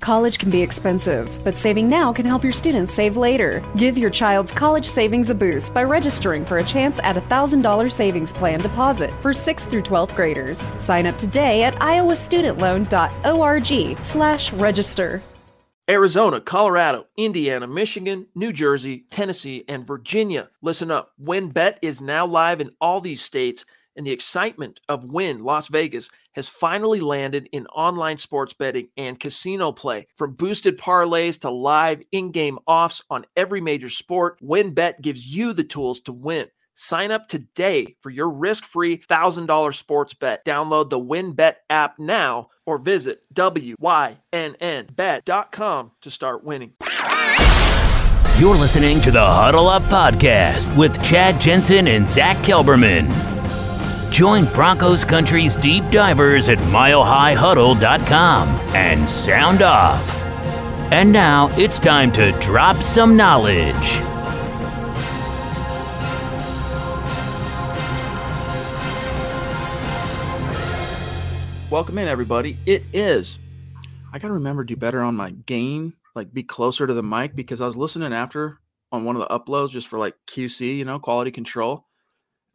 College can be expensive, but saving now can help your students save later. Give your child's college savings a boost by registering for a chance at a $1,000 savings plan deposit for 6th through 12th graders. Sign up today at iowastudentloan.org slash register. Arizona, Colorado, Indiana, Michigan, New Jersey, Tennessee, and Virginia. Listen up. WynnBET is now live in all these states – and the excitement of Wynn Las Vegas has finally landed in online sports betting and casino play. From boosted parlays to live in game offs on every major sport, WynnBET gives you the tools to win. Sign up today for your risk free $1,000 sports bet. Download the WynnBET app now or visit WYNNBet.com to start winning. You're listening to the Huddle Up Podcast with Chad Jensen and Zach Kelberman. Join Broncos Country's deep divers at milehighhuddle.com and sound off. And now it's time to drop some knowledge. Welcome in, everybody. It is. I got to remember do better on my game, like be closer to the mic because I was listening after on one of the uploads just for like QC, you know, quality control.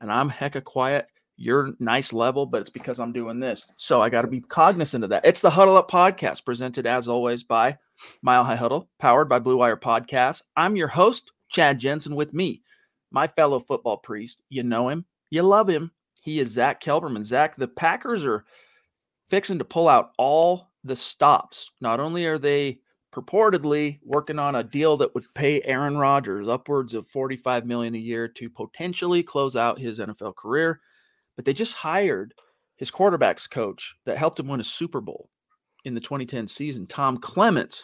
And I'm hecka quiet your nice level, but it's because I'm doing this. So I got to be cognizant of that. It's the Huddle Up Podcast, presented as always by Mile High Huddle, powered by Blue Wire Podcast. I'm your host, Chad Jensen, with me, my fellow football priest. You know him, you love him. He is Zach Kelberman. Zach, the Packers are fixing to pull out all the stops. Not only are they purportedly working on a deal that would pay Aaron Rodgers upwards of 45 million a year to potentially close out his NFL career but they just hired his quarterbacks coach that helped him win a Super Bowl in the 2010 season, Tom Clements,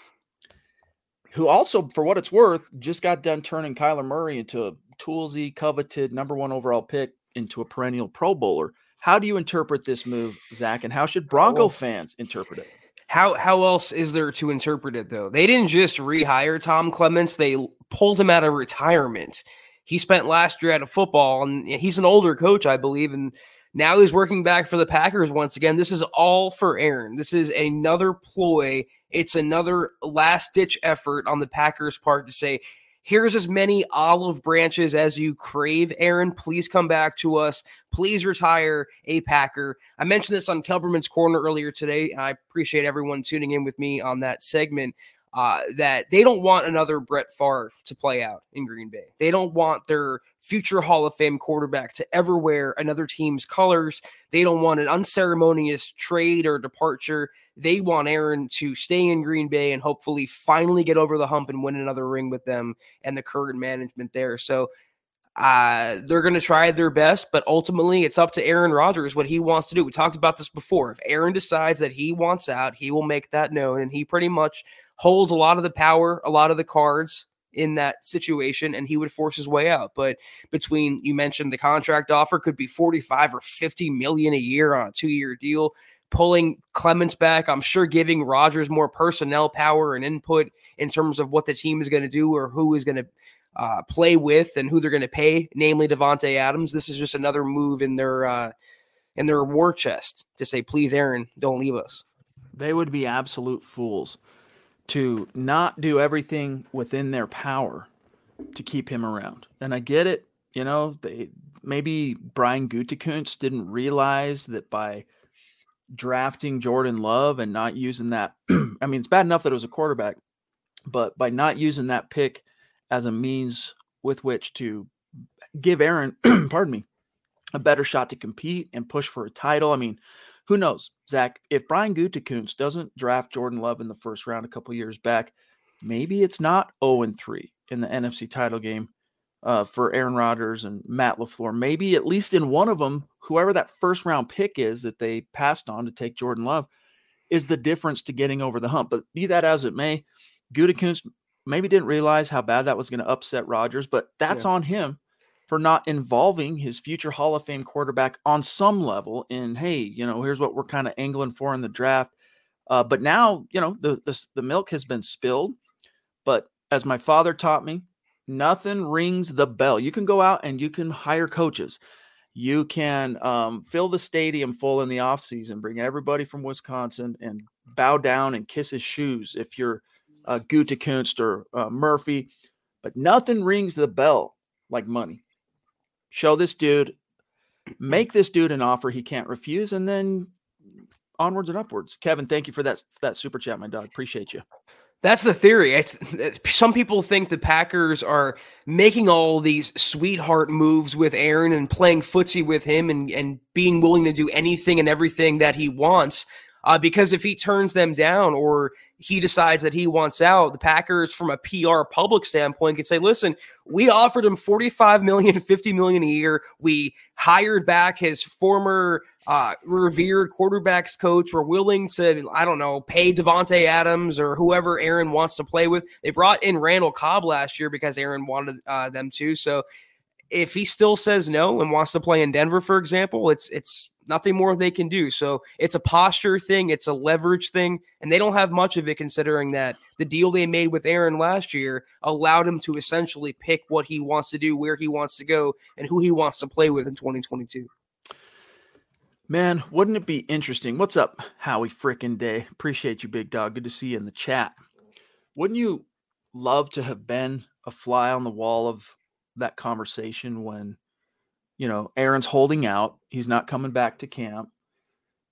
who also, for what it's worth, just got done turning Kyler Murray into a toolsy, coveted number one overall pick into a perennial Pro Bowler. How do you interpret this move, Zach, and how should Bronco fans interpret it? How how else is there to interpret it though? They didn't just rehire Tom Clements; they pulled him out of retirement he spent last year out of football, and he's an older coach, I believe, and now he's working back for the Packers once again. This is all for Aaron. This is another ploy. It's another last ditch effort on the Packers' part to say, here's as many olive branches as you crave, Aaron. Please come back to us. Please retire a Packer. I mentioned this on Kelberman's Corner earlier today. I appreciate everyone tuning in with me on that segment uh, that they don't want another Brett Favre to play out in Green Bay. They don't want their future Hall of Fame quarterback to ever wear another team's colors. They don't want an unceremonious trade or departure. They want Aaron to stay in Green Bay and hopefully finally get over the hump and win another ring with them and the current management there. So uh, they're going to try their best, but ultimately it's up to Aaron Rodgers what he wants to do. We talked about this before. If Aaron decides that he wants out, he will make that known, and he pretty much holds a lot of the power, a lot of the cards in that situation, and he would force his way out. But between you mentioned the contract offer could be 45 or 50 million a year on a two year deal. Pulling Clements back, I'm sure giving Rodgers more personnel power and input in terms of what the team is going to do or who is going to uh, play with and who they're going to pay, namely Davante Adams. This is just another move in their uh, in their war chest to say, please, Aaron, don't leave us. They would be absolute fools to not do everything within their power to keep him around. And I get it, you know, they maybe Brian Gutekunst didn't realize that by drafting Jordan Love and not using that I mean, it's bad enough that it was a quarterback, but by not using that pick as a means with which to give Aaron, pardon me, a better shot to compete and push for a title. I mean, who knows, Zach? If Brian Gutekunst doesn't draft Jordan Love in the first round a couple years back, maybe it's not 0 and 3 in the NFC title game uh, for Aaron Rodgers and Matt LaFleur. Maybe at least in one of them, whoever that first round pick is that they passed on to take Jordan Love, is the difference to getting over the hump. But be that as it may, Gutekunst maybe didn't realize how bad that was going to upset Rodgers, but that's yeah. on him for not involving his future Hall of Fame quarterback on some level in, hey, you know, here's what we're kind of angling for in the draft. Uh, but now, you know, the, the the milk has been spilled. But as my father taught me, nothing rings the bell. You can go out and you can hire coaches. You can um, fill the stadium full in the offseason, bring everybody from Wisconsin and bow down and kiss his shoes if you're uh, Gutekunst or uh, Murphy. But nothing rings the bell like money. Show this dude, hmm. make this dude an offer he can't refuse, and then onwards and upwards. Kevin, thank you for that that super chat, my dog. Appreciate you. That's the theory. It's, some people think the Packers are making all these sweetheart moves with Aaron and playing footsie with him and, and being willing to do anything and everything that he wants. Uh, because if he turns them down or he decides that he wants out, the Packers, from a PR public standpoint, could say, listen, we offered him 45 million, 50 million a year. We hired back his former uh, revered quarterbacks coach. We're willing to, I don't know, pay Davante Adams or whoever Aaron wants to play with. They brought in Randall Cobb last year because Aaron wanted uh, them to. So if he still says no and wants to play in Denver, for example, it's it's nothing more they can do. So it's a posture thing, it's a leverage thing, and they don't have much of it considering that the deal they made with Aaron last year allowed him to essentially pick what he wants to do, where he wants to go, and who he wants to play with in 2022. Man, wouldn't it be interesting? What's up, Howie frickin' Day? Appreciate you, big dog. Good to see you in the chat. Wouldn't you love to have been a fly on the wall of that conversation when you know, Aaron's holding out. He's not coming back to camp.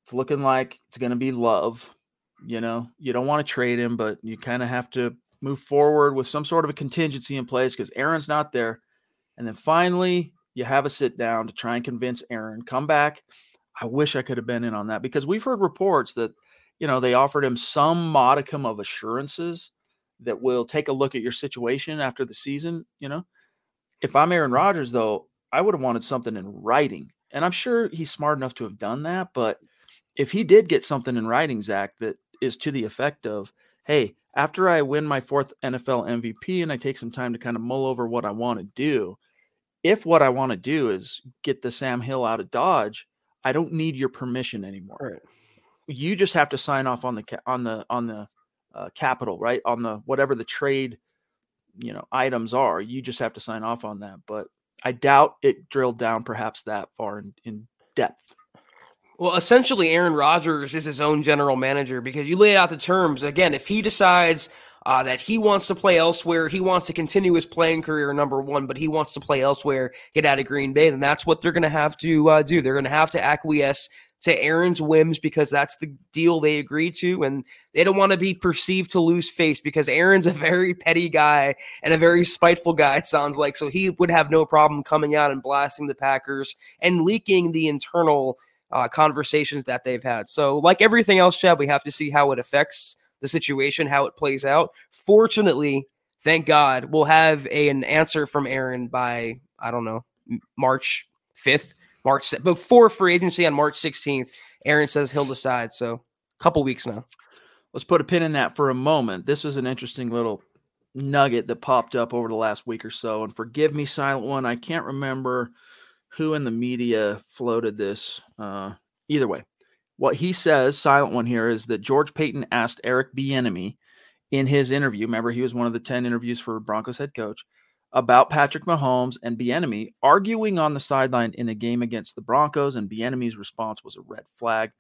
It's looking like it's going to be love. You know, you don't want to trade him, but you kind of have to move forward with some sort of a contingency in place because Aaron's not there. And then finally, you have a sit down to try and convince Aaron, come back. I wish I could have been in on that because we've heard reports that, you know, they offered him some modicum of assurances that will take a look at your situation after the season. You know, if I'm Aaron Rodgers, though, I would have wanted something in writing. And I'm sure he's smart enough to have done that. But if he did get something in writing, Zach, that is to the effect of, hey, after I win my fourth NFL MVP and I take some time to kind of mull over what I want to do, if what I want to do is get the Sam Hill out of Dodge, I don't need your permission anymore. Right. You just have to sign off on the on the on the uh, capital, right? On the whatever the trade, you know, items are. You just have to sign off on that. But I doubt it drilled down perhaps that far in, in depth. Well, essentially, Aaron Rodgers is his own general manager because you lay out the terms. Again, if he decides uh, that he wants to play elsewhere, he wants to continue his playing career, number one, but he wants to play elsewhere, get out of Green Bay, then that's what they're going to have to uh, do. They're going to have to acquiesce to Aaron's whims because that's the deal they agreed to. And they don't want to be perceived to lose face because Aaron's a very petty guy and a very spiteful guy, it sounds like. So he would have no problem coming out and blasting the Packers and leaking the internal uh, conversations that they've had. So, like everything else, Chad, we have to see how it affects the situation, how it plays out. Fortunately, thank God, we'll have a, an answer from Aaron by, I don't know, March 5th March before free agency on March 16th. Aaron says he'll decide. So a couple weeks now. Let's put a pin in that for a moment. This was an interesting little nugget that popped up over the last week or so. And forgive me, silent one. I can't remember who in the media floated this. Uh, either way, what he says, silent one here, is that George Paton asked Eric Bieniemy in his interview. Remember, he was one of the ten interviews for Broncos head coach about Patrick Mahomes and Bieniemy arguing on the sideline in a game against the Broncos, and Bieniemy's response was a red flag.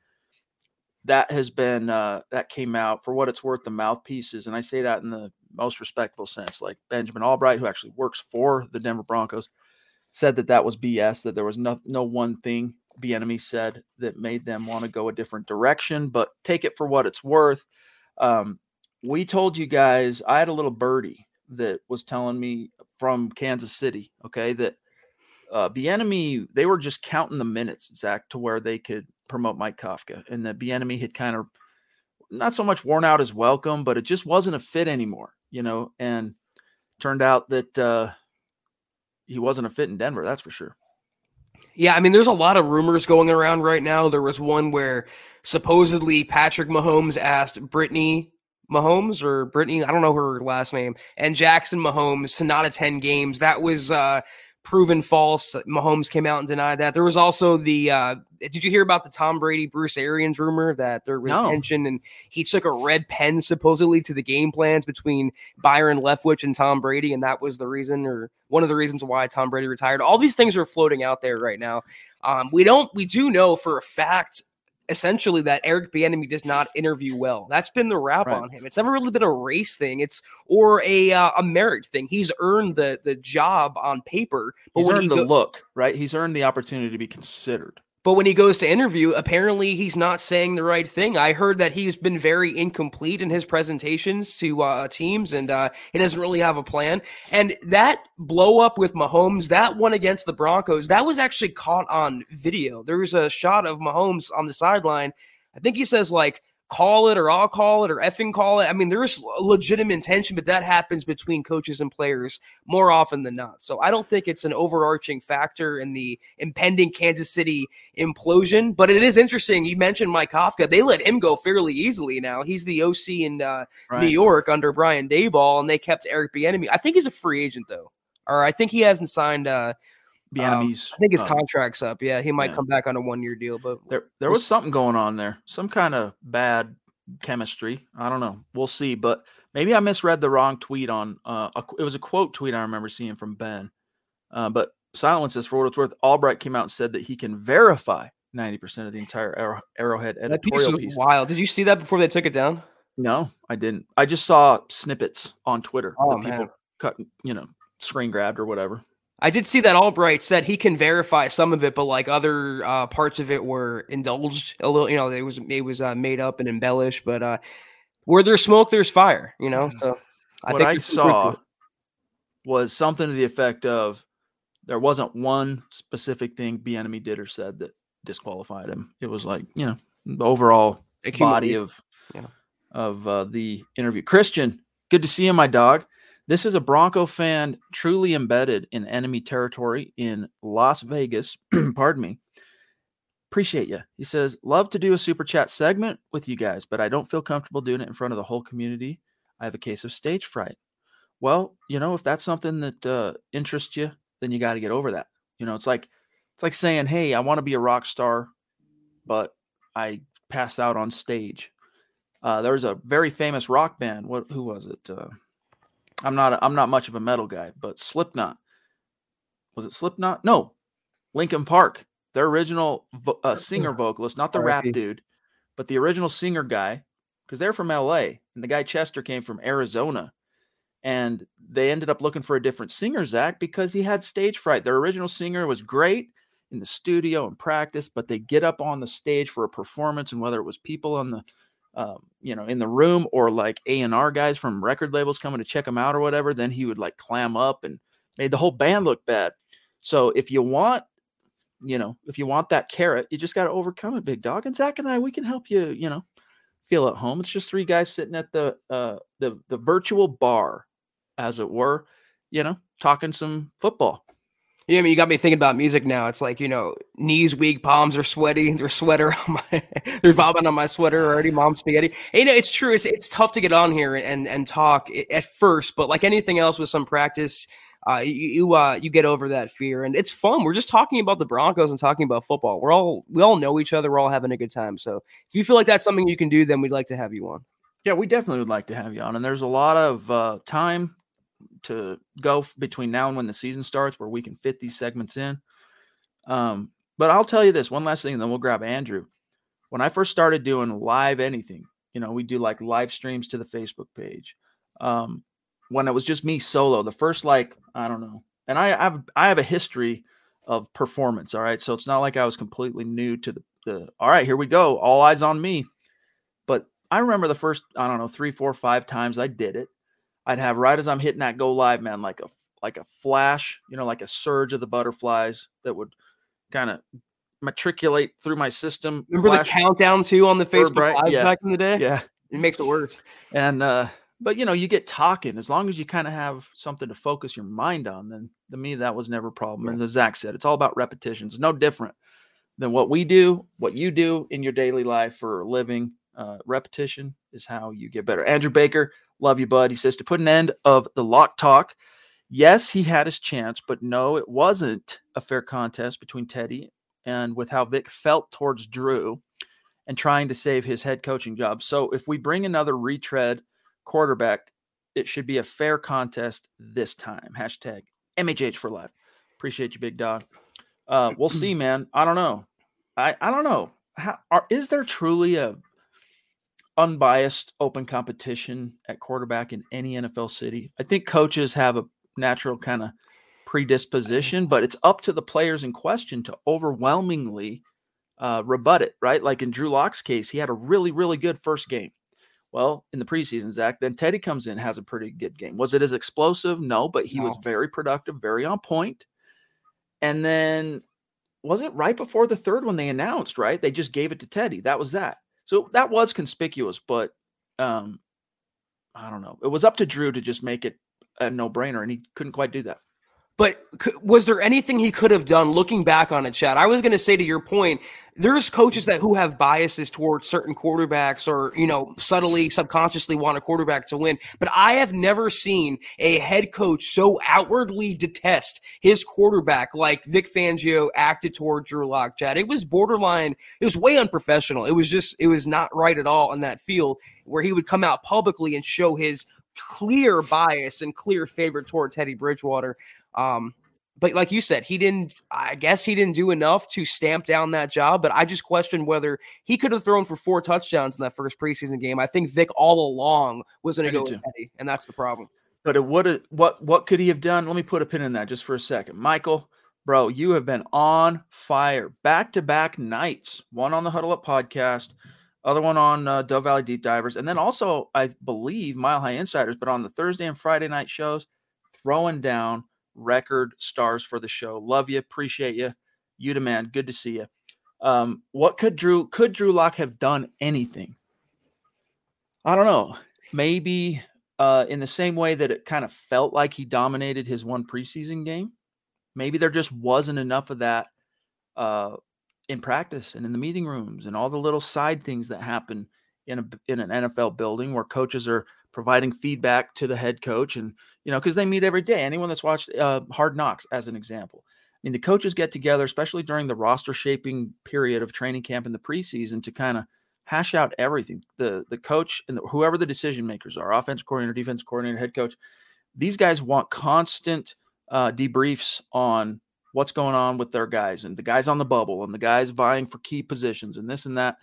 That has been uh, that came out for what it's worth. The mouthpieces, and I say that in the most respectful sense, like Benjamin Albright, who actually works for the Denver Broncos, said that that was BS. That there was no no one thing Bieniemy said that made them want to go a different direction. But take it for what it's worth. Um, we told you guys I had a little birdie that was telling me from Kansas City, okay, that uh Bieniemy they were just counting the minutes, Zach, to where they could promote Mike Kafka, and that Bieniemy had kind of not so much worn out his welcome, but it just wasn't a fit anymore, you know. And turned out that uh he wasn't a fit in Denver, that's for sure. Yeah, I mean, there's a lot of rumors going around right now. There was one where supposedly Patrick Mahomes asked Brittany Mahomes or Brittany, I don't know her last name, and Jackson Mahomes to not attend games. That was uh, proven false. Mahomes came out and denied that. There was also the uh, did you hear about the Tom Brady Bruce Arians rumor that there was No. tension and he took a red pen supposedly to the game plans between Byron Leftwich and Tom Brady, and that was the reason or one of the reasons why Tom Brady retired. All these things are floating out there right now. Um, we don't we do know for a fact essentially that Eric Bieniemy does not interview well. That's been the rap Right. on him. It's never really been a race thing. It's or a uh, a merit thing. He's earned the the job on paper, but He's when earned he the look, right? He's earned the opportunity to be considered. But when he goes to interview, apparently he's not saying the right thing. I heard that he's been very incomplete in his presentations to uh, teams, and uh, he doesn't really have a plan. And that blow up with Mahomes, that one against the Broncos, that was actually caught on video. There was a shot of Mahomes on the sideline. I think he says like call it or I'll call it or effing call it. I mean, there's legitimate intention, but that happens between coaches and players more often than not. So I don't think it's an overarching factor in the impending Kansas City implosion. But it is interesting. You mentioned Mike Kafka. They let him go fairly easily now. He's the OC in uh, Right. New York under Brian Daboll, and they kept Eric Bieniemy. I think he's a free agent though, or I think he hasn't signed. Uh, Bieniemy's, I think his uh, contract's up. Yeah, he might yeah. come back on a one year deal, but there there was something going on there, some kind of bad chemistry. I don't know. We'll see. But maybe I misread the wrong tweet on. Uh, a, it was a quote tweet I remember seeing from Ben. Uh, but Silence says, for what it's worth, Albright came out and said that he can verify ninety percent of the entire Arrow, Arrowhead that piece editorial was piece. wild. Did you see that before they took it down? No, I didn't. I just saw snippets on Twitter Oh, that people man. cut, you know, screen grabbed or whatever. I did see that Albright said he can verify some of it, but like other uh, parts of it were indulged a little. You know, it was it was uh, made up and embellished. But uh, where there's smoke, there's fire. You know, so I what think I there's some truth to saw it. was something to the effect of there wasn't one specific thing Bieniemy did or said that disqualified him. It was like you know the overall body of Yeah. of uh, the interview. Christian, good to see you, my dog. This is a Bronco fan truly embedded in enemy territory in Las Vegas. Pardon me. Appreciate you. He says, Love to do a super chat segment with you guys, but I don't feel comfortable doing it in front of the whole community. I have a case of stage fright. Well, you know, if that's something that uh, interests you, then you got to get over that. You know, it's like it's like saying, "Hey, I want to be a rock star, but I pass out on stage." Uh, there was a very famous rock band. What? Who was it? Uh, I'm not. A, I'm not much of a metal guy, but Slipknot. Was it Slipknot? No, Linkin Park. Their original vo- uh, singer vocalist, not the rap dude, but the original singer guy, because they're from L.A. and the guy Chester came from Arizona, and they ended up looking for a different singer, Zach, because he had stage fright. Their original singer was great in the studio and practice, but they get up on the stage for a performance, and whether it was people on the um, you know, in the room or like A and R guys from record labels coming to check him out or whatever, then he would like clam up and made the whole band look bad. So if you want, you know, if you want that carrot, you just got to overcome it, big dog. And Zach and I, we can help you, you know, feel at home. It's just three guys sitting at the uh the the virtual bar, as it were, you know, talking some football. Yeah, I mean, you got me thinking about music now. It's like you know, knees weak, palms are sweaty. There's sweater on my, they're vomiting on my sweater already. Mom spaghetti. And, you know, it's true. It's it's tough to get on here and and talk at first, but like anything else with some practice, uh, you you, uh, you get over that fear, and it's fun. We're just talking about the Broncos and talking about football. We're all we all know each other. We're all having a good time. So if you feel like that's something you can do, then we'd like to have you on. Yeah, we definitely would like to have you on. And there's a lot of uh, time to go between now and when the season starts where we can fit these segments in. Um, but I'll tell you this one last thing, and then we'll grab Andrew. When I first started doing live anything, you know, we do like live streams to the Facebook page. Um, when it was just me solo, the first like I don't know, and I have I have a history of performance. All right, so it's not like I was completely new to the the. All right, here we go, all eyes on me. But I remember the first I don't know three, four, five times I did it. I'd have right as I'm hitting that go live, man, like a like a flash, you know, like a surge of the butterflies that would kind of matriculate through my system. Remember flash- the countdown too on the Facebook right? Live Yeah. back in the day? Yeah. It makes it worse. And uh but you know, you get talking as long as you kind of have something to focus your mind on. Then to me, that was never a problem. And as Zach said, it's all about repetitions. No different than what we do, what you do in your daily life for a living. Uh, repetition is how you get better. Andrew Baker, love you, bud. He says to put an end of the lock talk. Yes, he had his chance, but no, it wasn't a fair contest between Teddy and with how Vic felt towards Drew and trying to save his head coaching job. So if we bring another retread quarterback, it should be a fair contest this time. Hashtag MHH for life. Appreciate you, big dog. Uh, we'll see, man. I don't know. I, I don't know. How, are, is there truly a unbiased open competition at quarterback in any NFL city? I think coaches have a natural kind of predisposition, but it's up to the players in question to overwhelmingly uh, rebut it, right? Like in Drew Lock's case, he had a really, really good first game. Well, in the preseason, Zach, then Teddy comes in, has a pretty good game. Was it as explosive? No, but he no. was very productive, very on point. And then was it right before the third one they announced, right? They just gave it to Teddy. That was that. So that was conspicuous, but um, I don't know. It was up to Drew to just make it a no brainer, and he couldn't quite do that. But was there anything he could have done looking back on it, Chad? I was going to say to your point, there's coaches that who have biases towards certain quarterbacks or, you know, subtly, subconsciously want a quarterback to win. But I have never seen a head coach so outwardly detest his quarterback like Vic Fangio acted toward Drew Lock, Chad. It was borderline, it was way unprofessional. It was just, it was not right at all in that field where he would come out publicly and show his clear bias and clear favor toward Teddy Bridgewater. Um, but like you said, he didn't. I guess he didn't do enough to stamp down that job. But I just question whether he could have thrown for four touchdowns in that first preseason game. I think Vic all along was going to go with and that's the problem. But it would. What what could he have done? Let me put a pin in that just for a second, Michael. Bro, you have been on fire back to back nights. One on the Huddle Up podcast, other one on uh, Dove Valley Deep Divers, and then also I believe Mile High Insiders. But on the Thursday and Friday night shows, throwing down record stars for the show. Love you, appreciate you. You man. Good to see you. Um, what could Drew could Drew Lock have done anything? I don't know. Maybe uh, in the same way that it kind of felt like he dominated his one preseason game. Maybe there just wasn't enough of that uh, in practice and in the meeting rooms and all the little side things that happen in a in an NFL building where coaches are providing feedback to the head coach and you know because they meet every day anyone that's watched uh, hard knocks as an example. I mean the coaches get together especially during the roster shaping period of training camp in the preseason to kind of hash out everything. The the coach and the, whoever the decision makers are offense coordinator defense coordinator head coach these guys want constant uh, debriefs on what's going on with their guys and the guys on the bubble and the guys vying for key positions and this and that.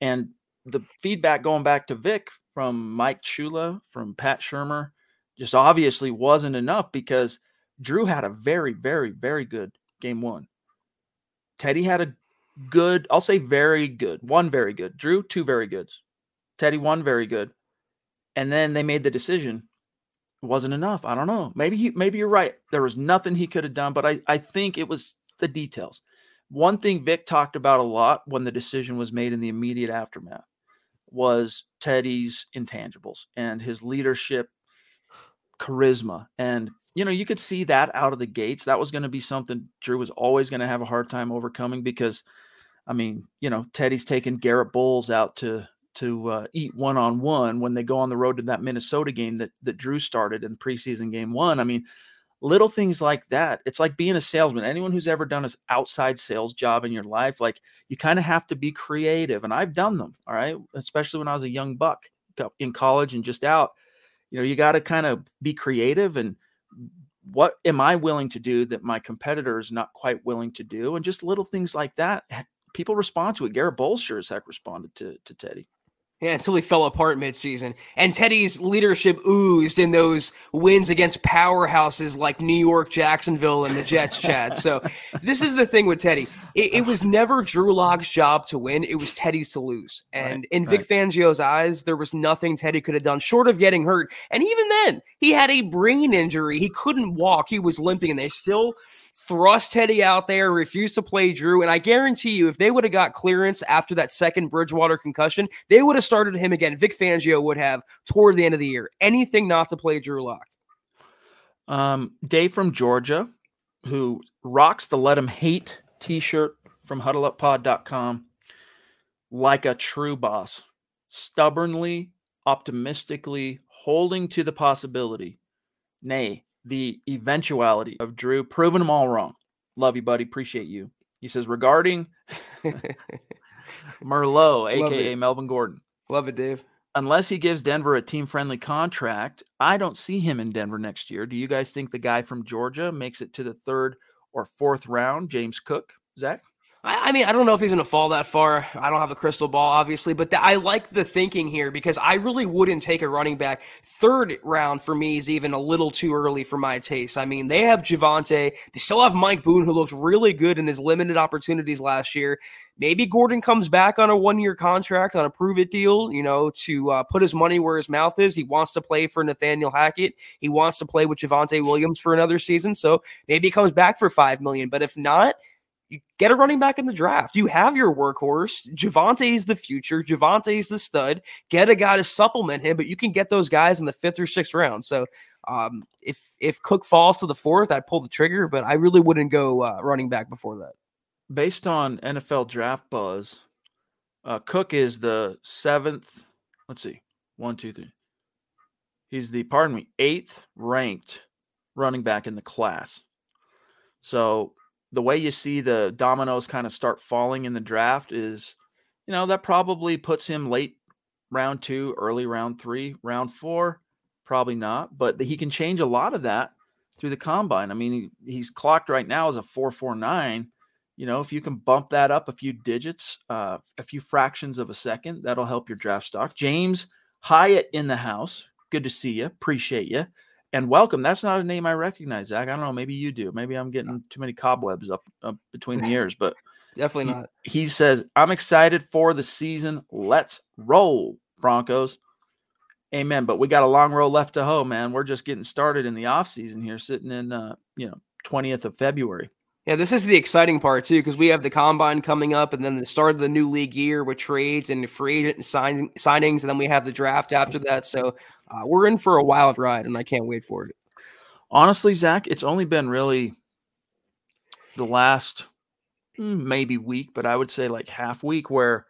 And the feedback going back to Vic from Mike Shula, from Pat Shurmur, just obviously wasn't enough because Drew had a very, very, very good game one. Teddy had a good, I'll say very good, one very good. Drew, two very goods. Teddy, one very good. And then they made the decision. It wasn't enough. I don't know. Maybe he, maybe you're right. There was nothing he could have done, but I, I think it was the details. One thing Vic talked about a lot when the decision was made in the immediate aftermath was Teddy's intangibles and his leadership, charisma. And, you know, you could see that out of the gates. That was going to be something Drew was always going to have a hard time overcoming because, I mean, you know, Teddy's taking Garett Bolles out to to uh, eat one on one when they go on the road to that Minnesota game that that Drew started in preseason game one. I mean, little things like that. It's like being a salesman. Anyone who's ever done an outside sales job in your life, like you kind of have to be creative. And I've done them. All right. Especially when I was a young buck in college and just out, you know, you got to kind of be creative and what am I willing to do that my competitor is not quite willing to do? And just little things like that. People respond to it. Garett Bolles sure as heck responded to, to Teddy. Yeah, until he fell apart midseason. And Teddy's leadership oozed in those wins against powerhouses like New York, Jacksonville, and the Jets, Chad. So this is the thing with Teddy. It, it, was never Drew Lock's job to win. It was Teddy's to lose. And right, in Vic right. Fangio's eyes, there was nothing Teddy could have done short of getting hurt. And even then, he had a brain injury. He couldn't walk. He was limping, and they still thrust Teddy out there, refused to play Drew. And I guarantee you, if they would have got clearance after that second Bridgewater concussion, they would have started him again. Vic Fangio would have toward the end of the year. Anything not to play Drew Lock. Um, Dave from Georgia, who rocks the Let Him Hate t shirt from huddleuppod.com like a true boss, stubbornly, optimistically holding to the possibility, nay, the eventuality of Drew, proving them all wrong. Love you, buddy. Appreciate you. He says, regarding Merlot, aka Melvin Gordon. Love it, Dave. Unless he gives Denver a team friendly contract, I don't see him in Denver next year. Do you guys think the guy from Georgia makes it to the third or fourth round? James Cook, Zach? I, I mean, I don't know if he's going to fall that far. I don't have a crystal ball, obviously, but I like the thinking here because I really wouldn't take a running back. Third round for me is even a little too early for my taste. I mean, they have Javonte. They still have Mike Boone, who looked really good in his limited opportunities last year. Maybe Gordon comes back on a one year contract on a prove it deal, you know, to uh, put his money where his mouth is. He wants to play for Nathaniel Hackett. He wants to play with Javonte Williams for another season. So maybe he comes back for 5 million. But if not, you get a running back in the draft. You have your workhorse. Javonte is the future. Javonte is the stud. Get a guy to supplement him, but you can get those guys in the fifth or sixth round. So um, if if Cook falls to the fourth, I'd pull the trigger, but I really wouldn't go uh, running back before that. Based on NFL draft buzz, uh, Cook is the seventh. Let's see, one, two, three. He's the pardon me eighth ranked running back in the class. So the way you see the dominoes kind of start falling in the draft is, you know, that probably puts him late round two, early round three, round four. Probably not, but he can change a lot of that through the combine. I mean, he, he's clocked right now as a 449. You know, if you can bump that up a few digits, uh, a few fractions of a second, that'll help your draft stock. James Hyatt in the house. Good to see you. Appreciate you and welcome. That's not a name I recognize, Zach. I don't know. Maybe you do. Maybe I'm getting too many cobwebs up, up between the ears, but definitely not. He, he, says, I'm excited for the season. Let's roll, Broncos. Amen. But we got a long road left to hoe, man. We're just getting started in the off season here, sitting in, uh, you know, 20th of February. Yeah, this is the exciting part too, because we have the combine coming up, and then the start of the new league year with trades and free agent sign- signings, and then we have the draft after that. So uh, we're in for a wild ride, and I can't wait for it. Honestly, Zach, it's only been really the last hmm, maybe week, but I would say like half week where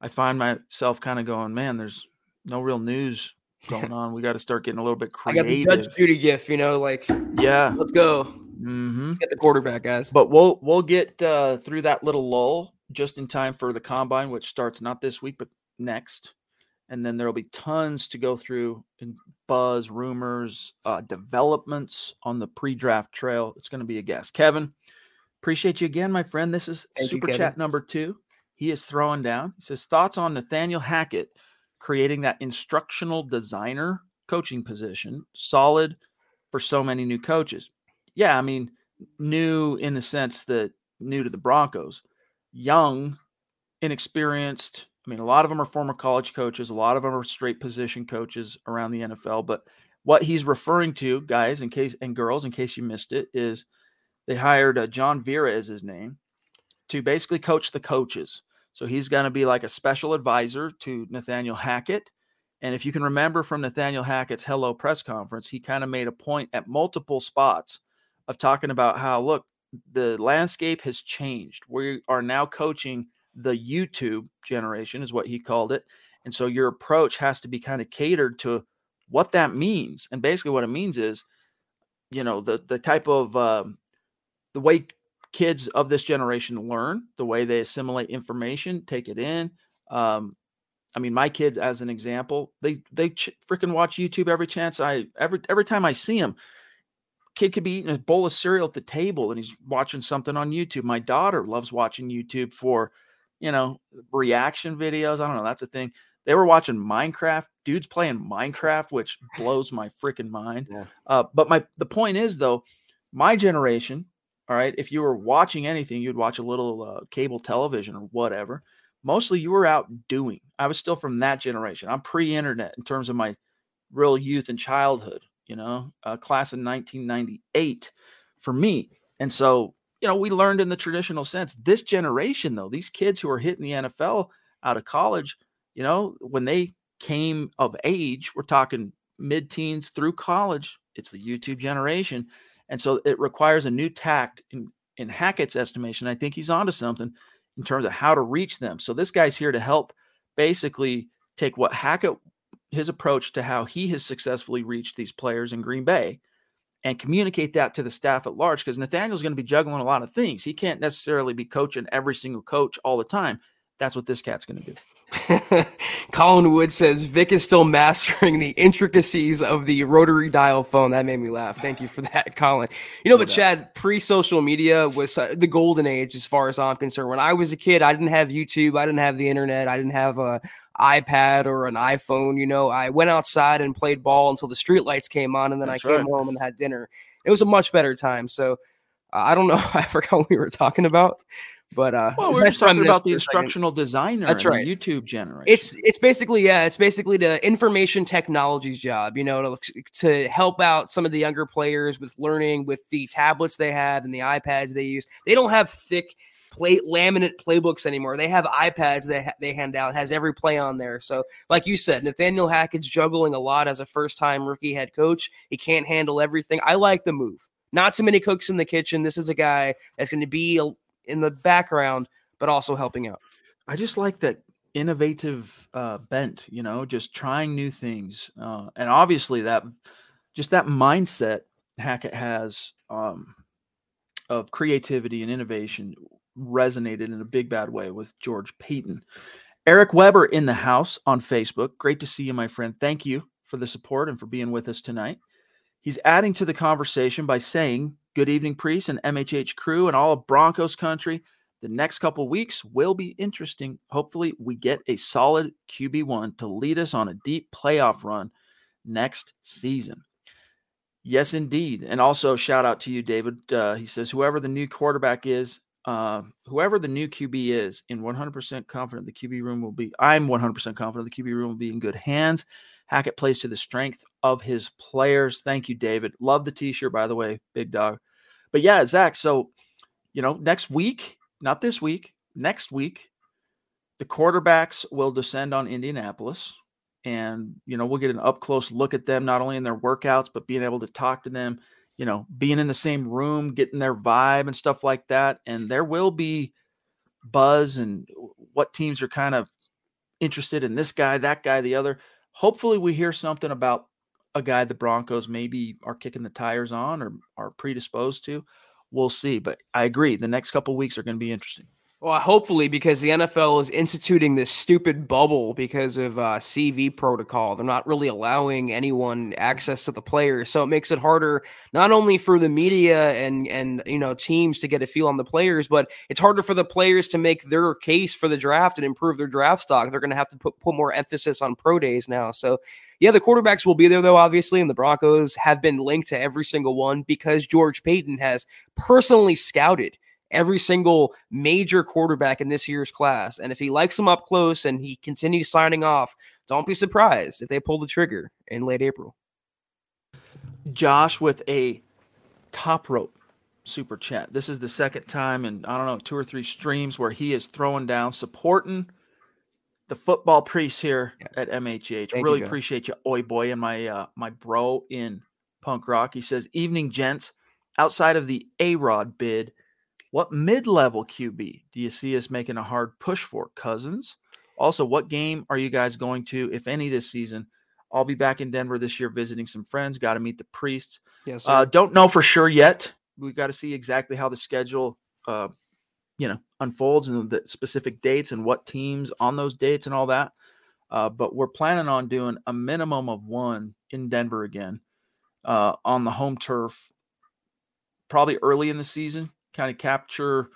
I find myself kind of going, man, there's no real news going on. We got to start getting a little bit creative. I got the Judge Judy gif, you know, like yeah, let's go. Mm-hmm. Let's get the quarterback, guys. But we'll we'll get uh, through that little lull just in time for the combine, which starts not this week but next and then there'll be tons to go through and buzz, rumors, uh, developments on the pre-draft trail. It's going to be a guess. Kevin, appreciate you again, my friend. This is Thank super you, chat number two. He is throwing down. He says thoughts on Nathaniel Hackett creating that instructional designer coaching position, solid for so many new coaches. Yeah, I mean, new in the sense that new to the Broncos, young, inexperienced, I mean, a lot of them are former college coaches, a lot of them are straight position coaches around the NFL. But what he's referring to, guys, in case and girls, in case you missed it, is they hired uh, John Vera as his name to basically coach the coaches. So he's going to be like a special advisor to Nathaniel Hackett. And if you can remember from Nathaniel Hackett's Hello press conference, he kind of made a point at multiple spots of talking about how, look, the landscape has changed. We are now coaching the YouTube generation, is what he called it. And so your approach has to be kind of catered to what that means. And basically, what it means is, you know, the the type of um, the way kids of this generation learn, the way they assimilate information, take it in. Um, I mean, my kids, as an example, they they ch- freaking watch YouTube every chance I every every time I see them. Kid could be eating a bowl of cereal at the table and he's watching something on YouTube. My daughter loves watching YouTube for you know, reaction videos. I don't know. That's a thing. They were watching Minecraft. Dudes playing Minecraft, which blows my freaking mind. Yeah. Uh, but my the point is though, my generation. All right, if you were watching anything, you'd watch a little uh, cable television or whatever. Mostly, you were out doing. I was still from that generation. I'm pre-internet in terms of my real youth and childhood. You know, uh, class in 1998 for me. And so, you know, we learned in the traditional sense. This generation, though, these kids who are hitting the NFL out of college, you know, when they came of age, we're talking mid teens through college, it's the YouTube generation. And so it requires a new tact in, in Hackett's estimation. I think he's onto something in terms of how to reach them. So this guy's here to help basically take what Hackett, his approach to how he has successfully reached these players in Green Bay and communicate that to the staff at large because Nathaniel's going to be juggling a lot of things. He can't necessarily be coaching every single coach all the time. That's what this cat's going to do. Colin Wood says Vic is still mastering the intricacies of the rotary dial phone. That made me laugh. Thank you for that, Colin. You know, but Chad, pre-social media was uh, the golden age as far as I'm concerned. When I was a kid, I didn't have YouTube, I didn't have the internet, I didn't have a iPad or an iPhone. You know, I went outside and played ball until the streetlights came on, and then That's I came right. home and had dinner. It was a much better time. So uh, I don't know. I forgot what we were talking about. But uh, well, we're just talking about the instructional designer. That's right. YouTube generation. It's it's basically yeah, it's basically the information technology's job. You know, to to help out some of the younger players with learning with the tablets they have and the iPads they use. They don't have thick play laminate playbooks anymore. They have iPads they they hand out has every play on there. So, like you said, Nathaniel Hackett's juggling a lot as a first time rookie head coach. He can't handle everything. I like the move. Not too many cooks in the kitchen. This is a guy that's going to be in the background, but also helping out. I just like that innovative uh, bent, you know, just trying new things. Uh, and obviously that just that mindset Hackett has um, of creativity and innovation resonated in a big bad way with George Paton. Eric Weber in the house on Facebook. Great to see you, my friend. Thank you for the support and for being with us tonight. He's adding to the conversation by saying, Good evening, Priest and MHH crew and all of Broncos country. The next couple weeks will be interesting. Hopefully, we get a solid QB1 to lead us on a deep playoff run next season. Yes, indeed. And also, shout out to you, David. Uh, he says, whoever the new quarterback is, uh, whoever the new QB is, in 100% confident the QB room will be, I'm 100% confident the QB room will be in good hands. Hackett plays to the strength of his players. Thank you, David. Love the t-shirt, by the way, big dog. But yeah, Zach. So, you know, next week, not this week, next week, the quarterbacks will descend on Indianapolis. And, you know, we'll get an up close look at them, not only in their workouts, but being able to talk to them, you know, being in the same room, getting their vibe and stuff like that. And there will be buzz and what teams are kind of interested in this guy, that guy, the other hopefully we hear something about a guy the Broncos maybe are kicking the tires on or are predisposed to. We'll see. But I agree. The next couple weeks are going to be interesting. Well, hopefully, because the NFL is instituting this stupid bubble because of uh, CV protocol. They're not really allowing anyone access to the players, so it makes it harder not only for the media and and you know teams to get a feel on the players, but it's harder for the players to make their case for the draft and improve their draft stock. They're going to have to put put more emphasis on pro days now. So yeah, the quarterbacks will be there though, obviously, and the Broncos have been linked to every single one because George Paton has personally scouted every single major quarterback in this year's class. And if he likes them up close and he continues signing off, don't be surprised if they pull the trigger in late April. Josh with a top rope super chat. This is the second time in I don't know two or three streams where he is throwing down, supporting the football priest here yeah. at MHH. Thank really you, appreciate you, oi boy, and my uh, my bro in punk rock. He says, "Evening, gents. Outside of the A Rod bid, what mid level QB do you see us making a hard push for, Cousins? Also, what game are you guys going to, if any, this season? I'll be back in Denver this year visiting some friends. Got to meet the priests. Yes, uh, don't know for sure yet. We've got to see exactly how the schedule, uh, you know, unfolds and the specific dates and what teams on those dates and all that. Uh, but we're planning on doing a minimum of one in Denver again uh, on the home turf, probably early in the season kind of capture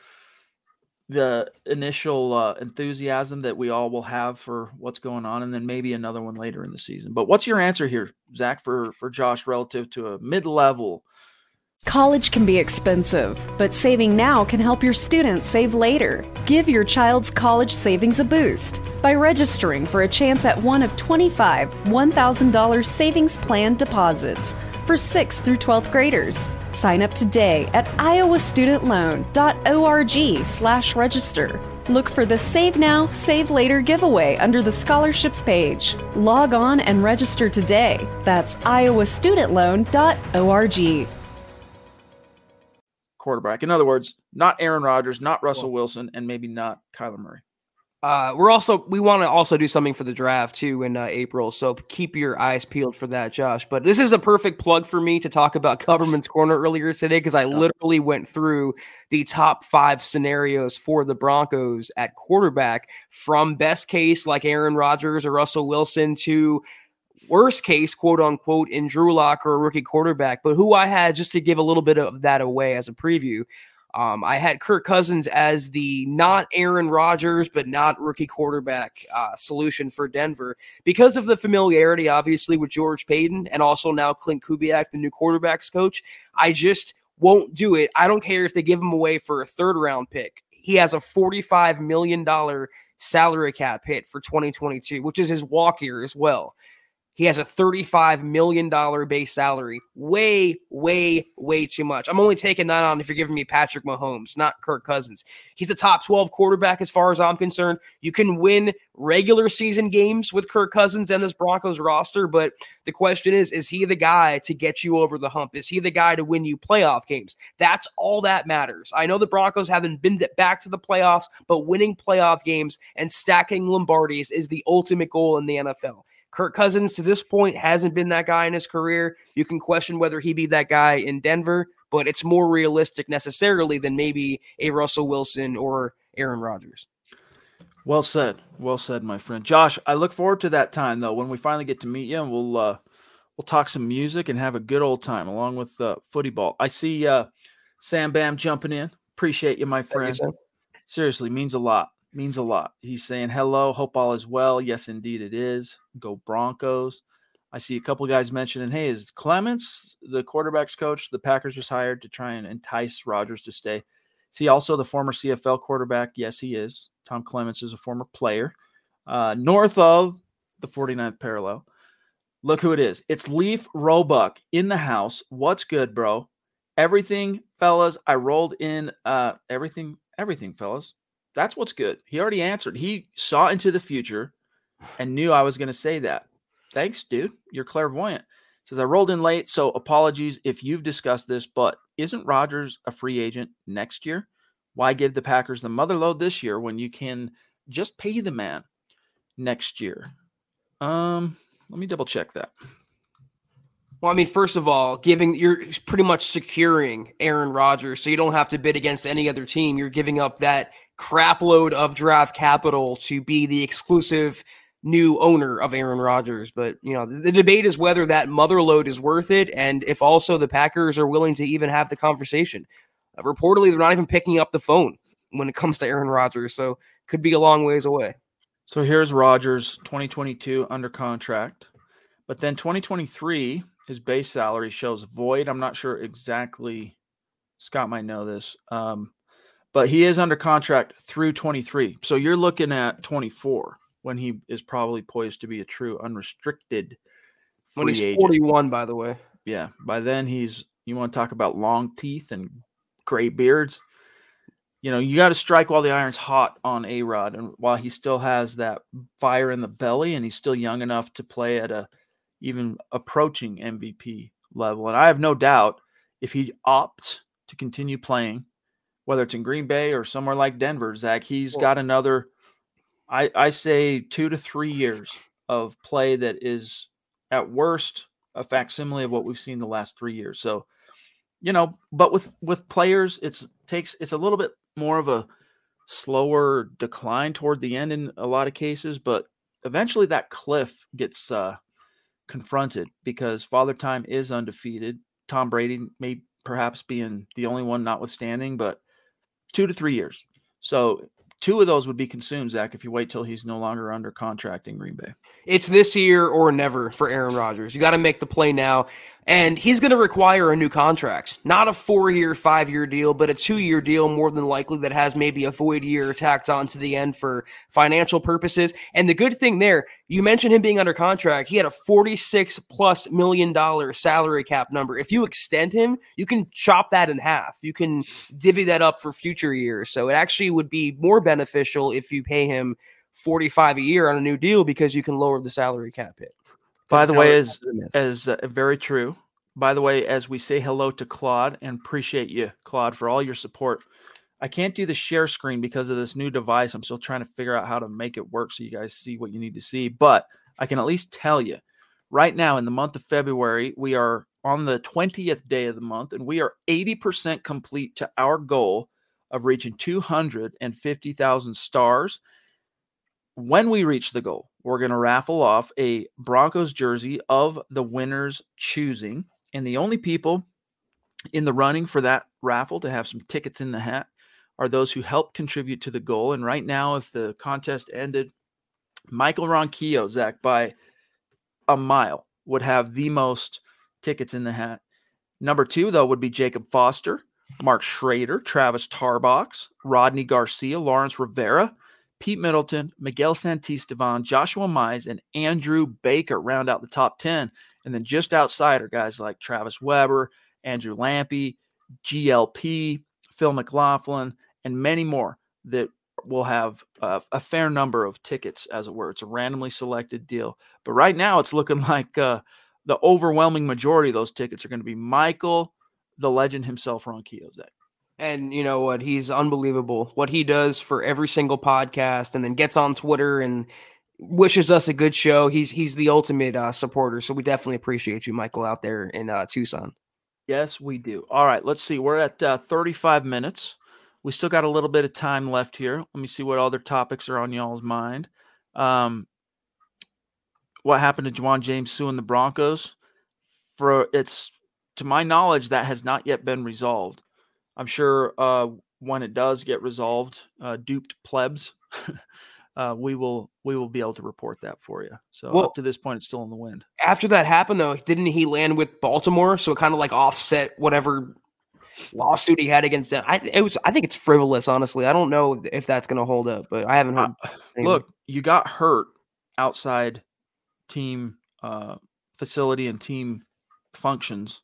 the initial uh, enthusiasm that we all will have for what's going on, and then maybe another one later in the season. But what's your answer here, Zach, for for Josh relative to a mid level? College can be expensive, but saving now can help your students save later. Give your child's college savings a boost by registering for a chance at one of 25 $1,000 savings plan deposits for 6th through 12th graders. Sign up today at iowastudentloan.org slash register. Look for the Save Now, Save Later giveaway under the scholarships page. Log on and register today. That's iowastudentloan.org. Quarterback. In other words, not Aaron Rodgers, not Russell Wilson, and maybe not Kyler Murray. Uh, we're also we want to also do something for the draft too in uh, April, so keep your eyes peeled for that, Josh. But this is a perfect plug for me to talk about Kelberman's Corner earlier today because I literally went through the top five scenarios for the Broncos at quarterback from best case like Aaron Rodgers or Russell Wilson to worst case, quote unquote, in Drew Lock or a rookie quarterback. But who I had just to give a little bit of that away as a preview. Um, I had Kirk Cousins as the not Aaron Rodgers, but not rookie quarterback uh, solution for Denver because of the familiarity, obviously, with George Paton and also now Clint Kubiak, the new quarterbacks coach. I just won't do it. I don't care if they give him away for a third round pick. He has a $45 million salary cap hit for 2022, which is his walk year as well. He has a $35 million base salary. Way, way, way too much. I'm only taking that on if you're giving me Patrick Mahomes, not Kirk Cousins. He's a top 12 quarterback as far as I'm concerned. You can win regular season games with Kirk Cousins and this Broncos roster, but the question is is he the guy to get you over the hump? Is he the guy to win you playoff games? That's all that matters. I know the Broncos haven't been back to the playoffs, but winning playoff games and stacking Lombardis is the ultimate goal in the NFL. Kirk Cousins to this point hasn't been that guy in his career. You can question whether he be that guy in Denver, but it's more realistic necessarily than maybe a Russell Wilson or Aaron Rodgers. Well said. Well said, my friend. Josh, I look forward to that time though when we finally get to meet you and we'll uh we'll talk some music and have a good old time along with uh footy ball. I see uh Sam Bam jumping in. Appreciate you, my friend. You, Seriously, means a lot means a lot. He's saying hello, hope all is well. Yes, indeed it is. Go Broncos. I see a couple guys mentioning, hey, is Clements the quarterback's coach the Packers just hired to try and entice Rodgers to stay? Is he also the former CFL quarterback? Yes, he is. Tom Clements is a former player. Uh, north of the 49th parallel. Look who it is. It's Leaf Roebuck in the house. What's good, bro? Everything, fellas. I rolled in uh everything, everything, fellas that's what's good. He already answered. He saw into the future and knew I was going to say that. Thanks, dude. You're clairvoyant. Says I rolled in late, so apologies if you've discussed this, but isn't Rodgers a free agent next year? Why give the Packers the mother load this year when you can just pay the man next year? Um, let me double check that. Well, I mean, first of all, giving you're pretty much securing Aaron Rodgers, so you don't have to bid against any other team. You're giving up that crapload of draft capital to be the exclusive new owner of Aaron Rodgers. But, you know, the, debate is whether that mother load is worth it and if also the Packers are willing to even have the conversation. Uh, reportedly, they're not even picking up the phone when it comes to Aaron Rodgers. So could be a long ways away. So here's Rodgers 2022 under contract. But then 2023, his base salary shows void. I'm not sure exactly. Scott might know this. Um, but he is under contract through 23. So you're looking at 24 when he is probably poised to be a true unrestricted when he's agent. 41 by the way. Yeah, by then he's you want to talk about long teeth and gray beards. You know, you got to strike while the iron's hot on A-Rod and while he still has that fire in the belly and he's still young enough to play at a even approaching MVP level. And I have no doubt if he opts to continue playing whether it's in Green Bay or somewhere like Denver, Zach, he's got another, I, I say, two to three years of play that is at worst a facsimile of what we've seen the last three years. So, you know, but with with players, it's takes it's a little bit more of a slower decline toward the end in a lot of cases, but eventually that cliff gets uh, confronted because Father Time is undefeated. Tom Brady may perhaps being the only one notwithstanding, but two to three years. So two of those would be consumed, Zach, if you wait till he's no longer under contract in Green Bay. It's this year or never for Aaron Rodgers. You got to make the play now. And he's going to require a new contract, not a four year, five year deal, but a two year deal, more than likely, that has maybe a void year tacked on to the end for financial purposes. And the good thing there, you mentioned him being under contract. He had a 46 plus million dollar salary cap number. If you extend him, you can chop that in half. You can divvy that up for future years. So it actually would be more beneficial if you pay him 45 a year on a new deal because you can lower the salary cap hit. By the way, as as uh, very true. By the way, as we say hello to Claude and appreciate you, Claude, for all your support. I can't do the share screen because of this new device. I'm still trying to figure out how to make it work so you guys see what you need to see. But I can at least tell you right now in the month of February, we are on the 20th day of the month and we are 80% complete to our goal of reaching 250,000 stars. When we reach the goal, we're going to raffle off a Broncos jersey of the winner's choosing. And the only people in the running for that raffle to have some tickets in the hat are those who help contribute to the goal. And right now, if the contest ended, Michael Ronquillo, Zach, by a mile, would have the most tickets in the hat. Number two, though, would be Jacob Foster, Mark Schrader, Travis Tarbox, Rodney Garcia, Lawrence Rivera, Pete Middleton, Miguel Santisteban, Joshua Mize, and Andrew Baker round out the top 10. And then just outside are guys like Travis Weber, Andrew Lampy, GLP, Phil McLaughlin, and many more that will have a, a, fair number of tickets, as it were. It's a randomly selected deal. But right now, it's looking like uh, the overwhelming majority of those tickets are going to be Michael, the legend himself, Ron Kiozek. And you know what? He's unbelievable. What he does for every single podcast, and then gets on Twitter and wishes us a good show. He's he's the ultimate uh, supporter. So we definitely appreciate you, Michael, out there in uh, Tucson. Yes, we do. All right, let's see. We're at uh, 35 minutes. We still got a little bit of time left here. Let me see what other topics are on y'all's mind. Um, what happened to Ja'Wuan James suing the Broncos? For it's to my knowledge, that has not yet been resolved. I'm sure uh, when it does get resolved, uh, duped plebs, uh, we will we will be able to report that for you. So well, up to this point, it's still in the wind. After that happened, though, didn't he land with Baltimore? So it kind of like offset whatever lawsuit he had against them. I it was I think it's frivolous, honestly. I don't know if that's going to hold up, but I haven't heard. Uh, look, you got hurt outside team uh, facility and team functions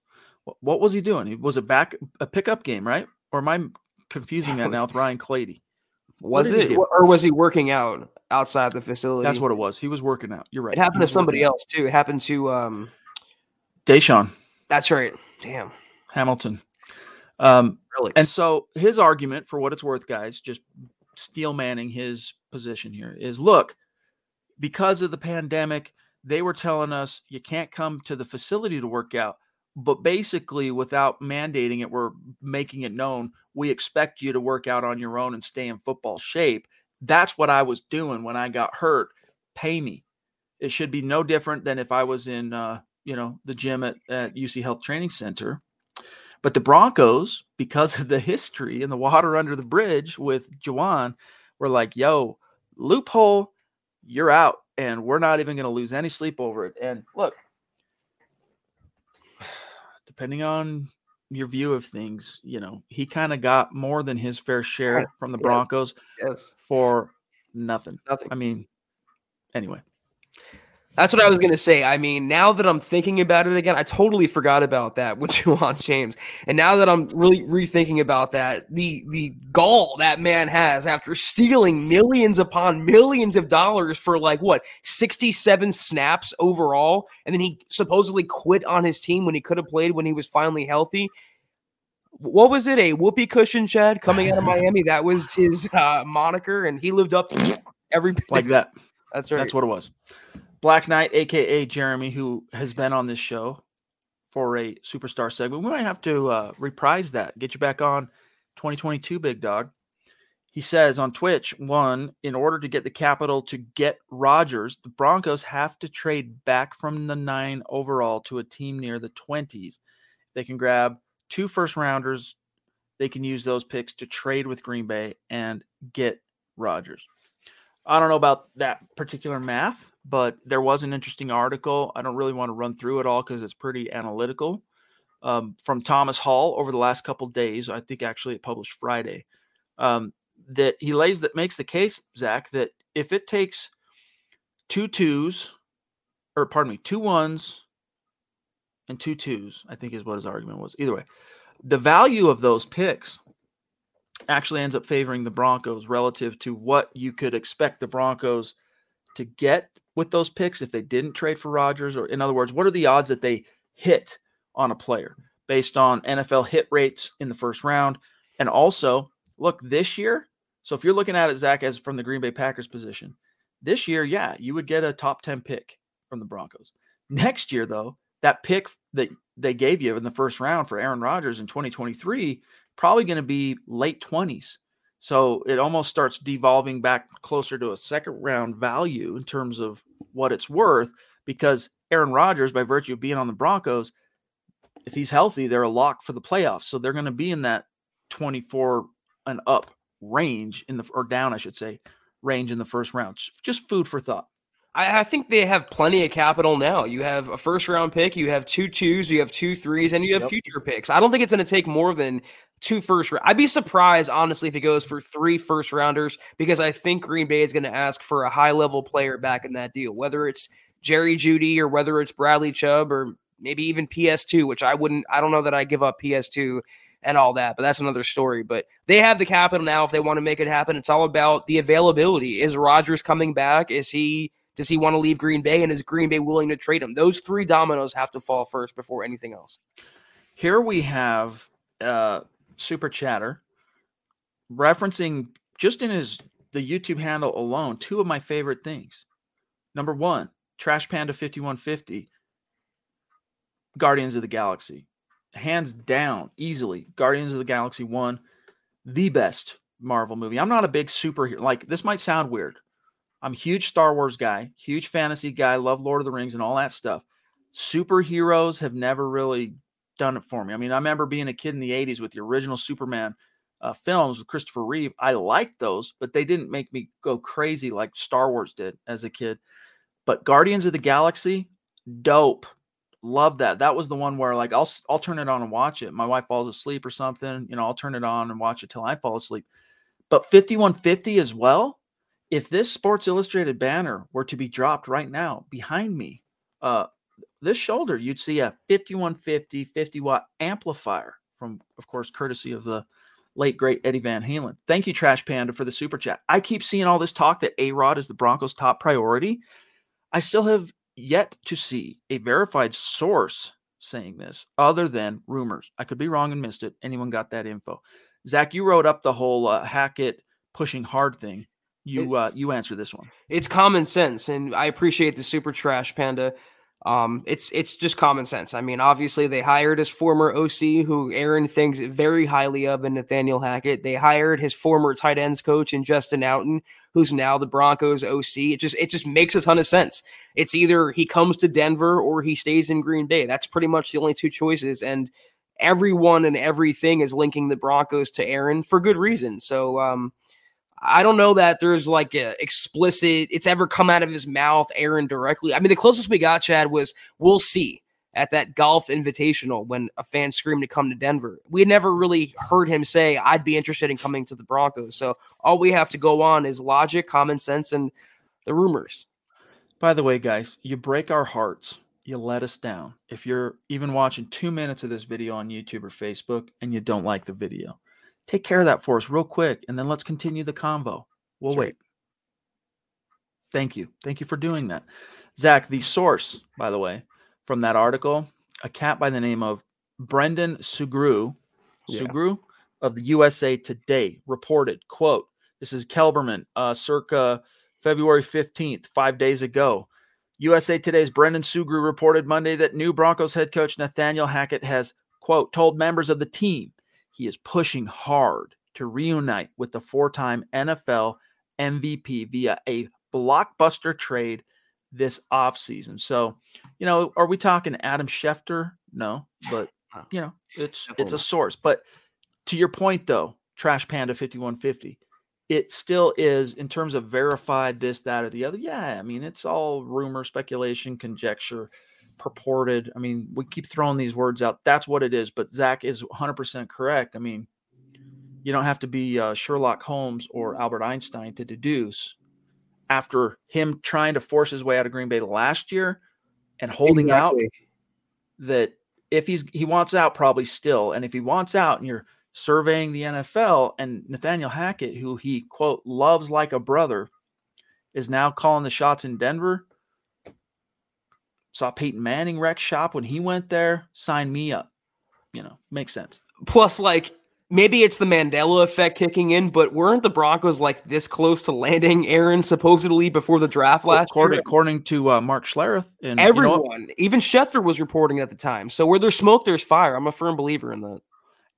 what was he doing? It was it back a pickup game, right? Or am I confusing that now with Ryan Clady? Was it, or was he working out outside the facility? That's what it was. He was working out. You're right. It happened to somebody else too. It happened to um, Deshaun. That's right. Damn. Hamilton. Um, really? And so his argument, for what it's worth, guys, just steel manning his position here is: look, because of the pandemic, they were telling us you can't come to the facility to work out but basically without mandating it we're making it known we expect you to work out on your own and stay in football shape. That's what i was doing when i got hurt. Pay me. It should be no different than if i was in uh, you know the gym at, at uc health training center. But the broncos because of the history and the water under the bridge with Ja'Wuan, were like yo loophole you're out and we're not even going to lose any sleep over it. And look depending on your view of things, you know, he kind of got more than his fair share yes, from the Broncos yes, yes. for nothing. Nothing. I mean, anyway. That's what I was gonna say. I mean, now that I'm thinking about it again, I totally forgot about that with Ja'Wuan James. And now that I'm really rethinking about that, the the gall that man has after stealing millions upon millions of dollars for like what 67 snaps overall, and then he supposedly quit on his team when he could have played when he was finally healthy. What was it? A whoopee cushion, Chad, coming out of Miami. That was his uh, moniker, and he lived up to every like that. That's right. That's what it was. Black Knight, aka Jeremy, who has been on this show for a superstar segment. We might have to uh, reprise that. Get you back on 2022, big dog. He says on Twitch, one, in order to get the capital to get Rodgers, the Broncos have to trade back from the nine overall to a team near the 20s. They can grab two first rounders. They can use those picks to trade with Green Bay and get Rodgers. I don't know about that particular math, but there was an interesting article. I don't really want to run through it all because it's pretty analytical. Um, from Thomas Hall over the last couple days. I think actually it published Friday. Um, that he lays that makes the case, Zach, that if it takes two twos, or pardon me, two ones and two twos, I think is what his argument was. Either way, the value of those picks actually ends up favoring the Broncos relative to what you could expect the Broncos to get with those picks if they didn't trade for Rodgers. Or, in other words, what are the odds that they hit on a player based on NFL hit rates in the first round? And also, look, this year, so if you're looking at it, Zach, as from the Green Bay Packers position, this year, yeah, you would get a top 10 pick from the Broncos. Next year, though, that pick that they gave you in the first round for Aaron Rodgers in 2023 probably going to be late 20s. So it almost starts devolving back closer to a second round value in terms of what it's worth because Aaron Rodgers, by virtue of being on the Broncos, if he's healthy, they're a lock for the playoffs. So they're going to be in that 24 and up range in the or down, I should say, range in the first round. Just food for thought. I, I, think they have plenty of capital now. You have a first round pick, you have two twos, you have two threes, and you have yep. future picks. I don't think it's going to take more than two first. round. I'd be surprised, honestly, if it goes for three first rounders because I think Green Bay is going to ask for a high level player back in that deal, whether it's Jerry Jeudy or whether it's Bradley Chubb or maybe even PS2, which I wouldn't. I don't know that I give up PS2 and all that, but that's another story. But they have the capital now if they want to make it happen. It's all about the availability. Is Rodgers coming back? Is he does he want to leave Green Bay and is Green Bay willing to trade him? Those three dominoes have to fall first before anything else. Here we have uh super chatter referencing just in his the YouTube handle alone two of my favorite things. Number 1, Trash Panda 5150 Guardians of the Galaxy hands down, easily, Guardians of the Galaxy 1, the best Marvel movie. I'm not a big superhero. Like, this might sound weird. I'm a huge Star Wars guy, huge fantasy guy, love Lord of the Rings and all that stuff. Superheroes have never really done it for me. I mean, I remember being a kid in the 80s with the original Superman uh, films with Christopher Reeve. I liked those, but they didn't make me go crazy like Star Wars did as a kid. But Guardians of the Galaxy, dope. Love that. That was the one where like I'll I'll turn it on and watch it. My wife falls asleep or something, you know, I'll turn it on and watch it till I fall asleep. But 5150 as well. If this Sports Illustrated banner were to be dropped right now behind me, uh this shoulder, you'd see a 5150 50 watt amplifier from, of course, courtesy of the late great Eddie Van Halen. Thank you, Trash Panda, for the super chat. I keep seeing all this talk that A Rod is the Broncos' top priority. I still have yet to see a verified source saying this other than rumors. I could be wrong and missed it. Anyone got that info? Zach, you wrote up the whole uh, Hackett pushing hard thing. You uh, you answer this one. It's common sense, and I appreciate the super trash panda. Um, it's it's just common sense. I mean, obviously they hired his former OC, who Aaron thinks very highly of, and Nathaniel Hackett. They hired his former tight ends coach and Justin Outten, who's now the Broncos OC. It just it just makes a ton of sense. It's either he comes to Denver or he stays in Green Bay. That's pretty much the only two choices, and everyone and everything is linking the Broncos to Aaron for good reason. So um, I don't know that there's like a explicit, it's ever come out of his mouth, Aaron directly. I mean, the closest we got, Chad, was we'll see at that golf invitational when a fan screamed to come to Denver. We never really heard him say, I'd be interested in coming to the Broncos. So all we have to go on is logic, common sense, and the rumors. By the way, guys, you break our hearts. You let us down. If you're even watching two minutes of this video on YouTube or Facebook and you don't like the video, Take care of that for us real quick, and then let's continue the convo. We'll wait. Thank you. Thank you for doing that. Zach, the source, by the way, from that article, a cat by the name of Brendan Sugrue, yeah. Sugrue of the USA Today reported, quote, this is Kelberman, uh, circa February 15th, five days ago. USA Today's Brendan Sugrue reported Monday that new Broncos head coach Nathaniel Hackett has, quote, told members of the team he is pushing hard to reunite with the four time NFL MVP via a blockbuster trade this offseason. So, you know, are we talking Adam Schefter? No, but you know, it's it's a source. But to your point though, Trash Panda 5150, it still is in terms of verified this, that, or the other. Yeah, I mean, it's all rumor, speculation, conjecture, purported. I mean, we keep throwing these words out. That's what it is. But Zach is 100% correct. I mean, you don't have to be uh, Sherlock Holmes or Albert Einstein to deduce after him trying to force his way out of Green Bay last year and holding exactly. out that if he's he wants out probably still and if he wants out and you're surveying the NFL, and Nathaniel Hackett, who he quote loves like a brother, is now calling the shots in Denver. Saw Peyton Manning wreck shop when he went there. Sign me up. You know, makes sense. Plus, like maybe it's the Mandela effect kicking in, but weren't the Broncos like this close to landing Aaron supposedly before the draft last according, year? According to uh, Mark Schlereth, and everyone, you know even Schefter was reporting at the time. So where there's smoke, there's fire. I'm a firm believer in that.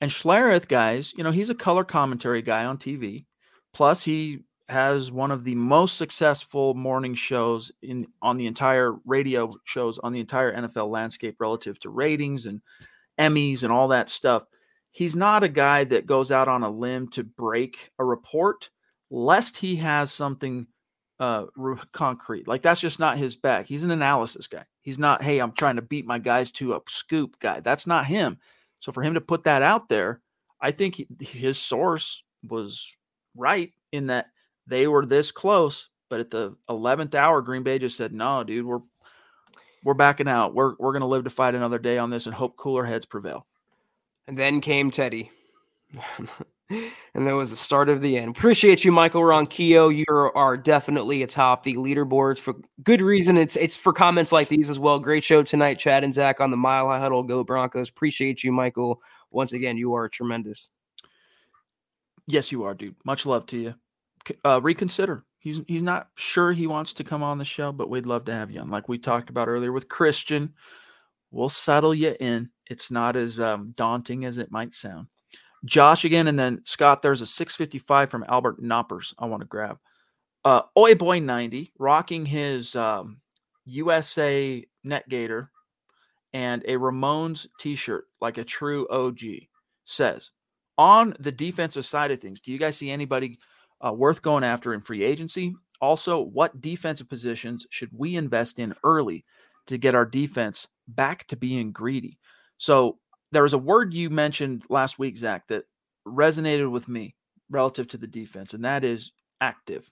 And Schlereth, guys, you know, he's a color commentary guy on TV. Plus, he has one of the most successful morning shows in on the entire radio shows on the entire NFL landscape relative to ratings and Emmys and all that stuff. He's not a guy that goes out on a limb to break a report lest he has something uh, concrete. Like that's just not his bag. He's an analysis guy. He's not, hey, I'm trying to beat my guys to a scoop guy. That's not him. So for him to put that out there, I think he, his source was right in that they were this close, but at the 11th hour, Green Bay just said, "No, dude, we're we're backing out. We're we're going to live to fight another day on this and hope cooler heads prevail." And then came Teddy. and that was the start of the end. Appreciate you, Michael Ronquillo. You are definitely atop the leaderboards for good reason. It's it's for comments like these as well. Great show tonight, Chad and Zach on the Mile High Huddle. Go Broncos. Appreciate you, Michael. Once again, you are tremendous. Yes, you are, dude. Much love to you. Uh, reconsider. He's he's not sure he wants to come on the show, but we'd love to have you on. Like we talked about earlier with Christian, we'll settle you in. It's not as um, daunting as it might sound. Josh again, and then Scott. There's a 655 from Albert Knoppers. I want to grab. Uh, Oi Boy 90 rocking his um, USA net gator and a Ramones t-shirt like a true OG says on the defensive side of things. Do you guys see anybody uh, worth going after in free agency? Also, what defensive positions should we invest in early to get our defense back to being greedy? So there was a word you mentioned last week, Zach, that resonated with me relative to the defense, and that is active.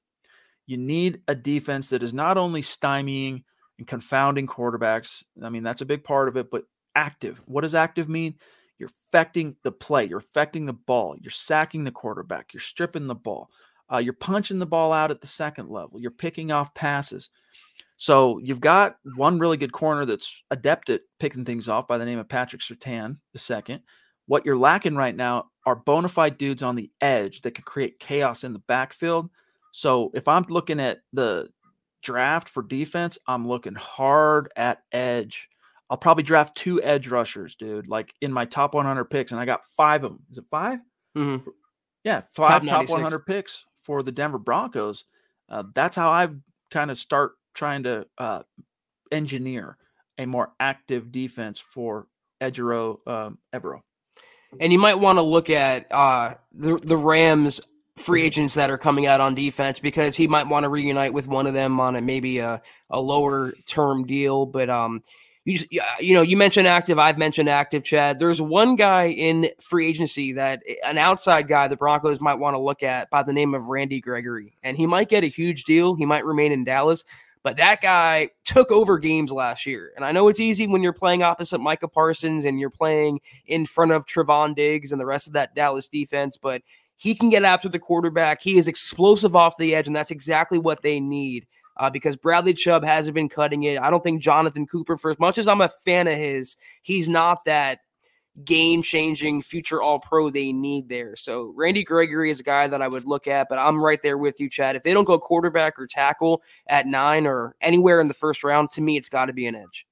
You need a defense that is not only stymieing and confounding quarterbacks. I mean, that's a big part of it, but active. What does active mean? You're affecting the play, you're affecting the ball, you're sacking the quarterback, you're stripping the ball, uh, you're punching the ball out at the second level, you're picking off passes. So you've got one really good corner that's adept at picking things off by the name of Patrick Surtain the second. What you're lacking right now are bona fide dudes on the edge that can create chaos in the backfield. So if I'm looking at the draft for defense, I'm looking hard at edge. I'll probably draft two edge rushers, dude, like in my top 100 picks, and I got five of them. Is it 5 mm-hmm. Yeah, five top, top 100 picks for the Denver Broncos. Uh, that's how I kind of start trying to uh, engineer a more active defense for Ejiro um, Evero. And you might want to look at uh, the the Rams free agents that are coming out on defense because he might want to reunite with one of them on a maybe a, a lower term deal. But um, you just, you know, you mentioned active. I've mentioned active. Chad. There's one guy in free agency that eh, an outside guy the Broncos might want to look at by the name of Randy Gregory, and he might get a huge deal. He might remain in Dallas. But that guy took over games last year. And I know it's easy when you're playing opposite Micah Parsons and you're playing in front of Trevon Diggs and the rest of that Dallas defense, but he can get after the quarterback. He is explosive off the edge, and that's exactly what they need. Uh, because Bradley Chubb hasn't been cutting it. I don't think Jonathan Cooper, for as much as I'm a fan of his, he's not that game changing future all pro they need there. So Randy Gregory is a guy that I would look at, but I'm right there with you, Chad. If they don't go quarterback or tackle at nine or anywhere in the first round, to me, it's got to be an edge.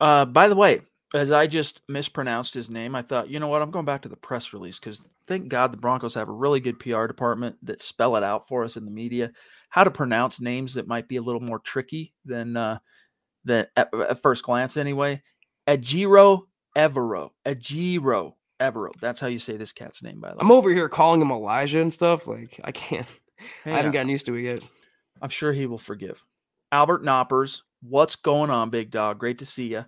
Uh, by the way, as I just mispronounced his name, I thought, you know what? I'm going back to the press release because thank God the Broncos have a really good PR department that spell it out for us in the media how to pronounce names that might be a little more tricky than uh, than at, at first glance anyway. Ejiro Evero, Ejiro Evero. That's how you say this cat's name, by the way. I'm over here calling him Elijah and stuff. Like I can't. Hey, I haven't gotten used to it yet. I'm sure he will forgive. Albert Knoppers, what's going on, big dog? Great to see you.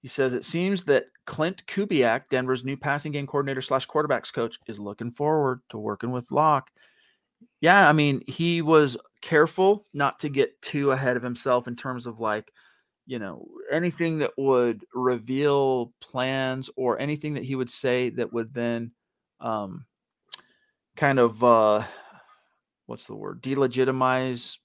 He says it seems that Clint Kubiak, Denver's new passing game coordinator slash quarterbacks coach, is looking forward to working with Lock. Yeah, I mean, he was careful not to get too ahead of himself in terms of like, you know, anything that would reveal plans or anything that he would say that would then um kind of uh what's the word delegitimize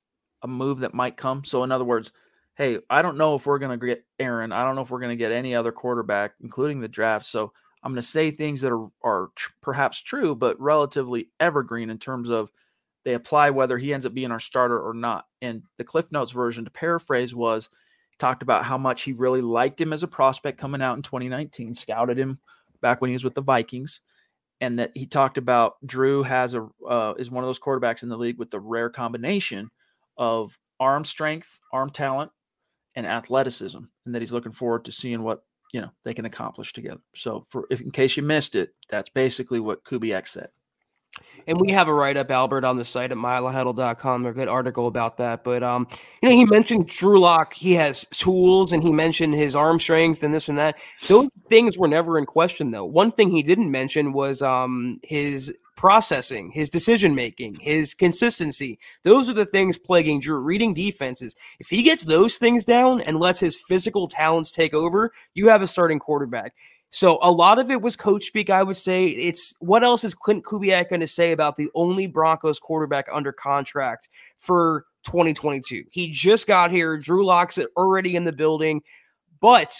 a move that might come. So in other words hey i don't know if we're going to get aaron. I don't know if we're going to get any other quarterback including the draft. So i'm going to say things that are, are tr- perhaps true but relatively evergreen in terms of they apply whether he ends up being our starter or not and the cliff notes version to paraphrase was talked about how much he really liked him as a prospect coming out in 2019 scouted him back when he was with the vikings and that he talked about Drew has a uh, is one of those quarterbacks in the league with the rare combination of arm strength, arm talent, and athleticism, and that he's looking forward to seeing what you know they can accomplish together. So, for if in case you missed it, that's basically what Kubiak said. And we have a write up, Albert, on the site at milehuddle.com. A good article about that. But, um, you know, he mentioned Drew Lock. He has tools and he mentioned his arm strength and this and that. Those things were never in question, though. One thing he didn't mention was um, his processing, his decision making, his consistency. Those are the things plaguing Drew. Reading defenses. If he gets those things down and lets his physical talents take over, you have a starting quarterback. So a lot of it was coach speak, I would say. It's what else is Clint Kubiak going to say about the only Broncos quarterback under contract for 2022? He just got here. Drew Lock's already in the building, but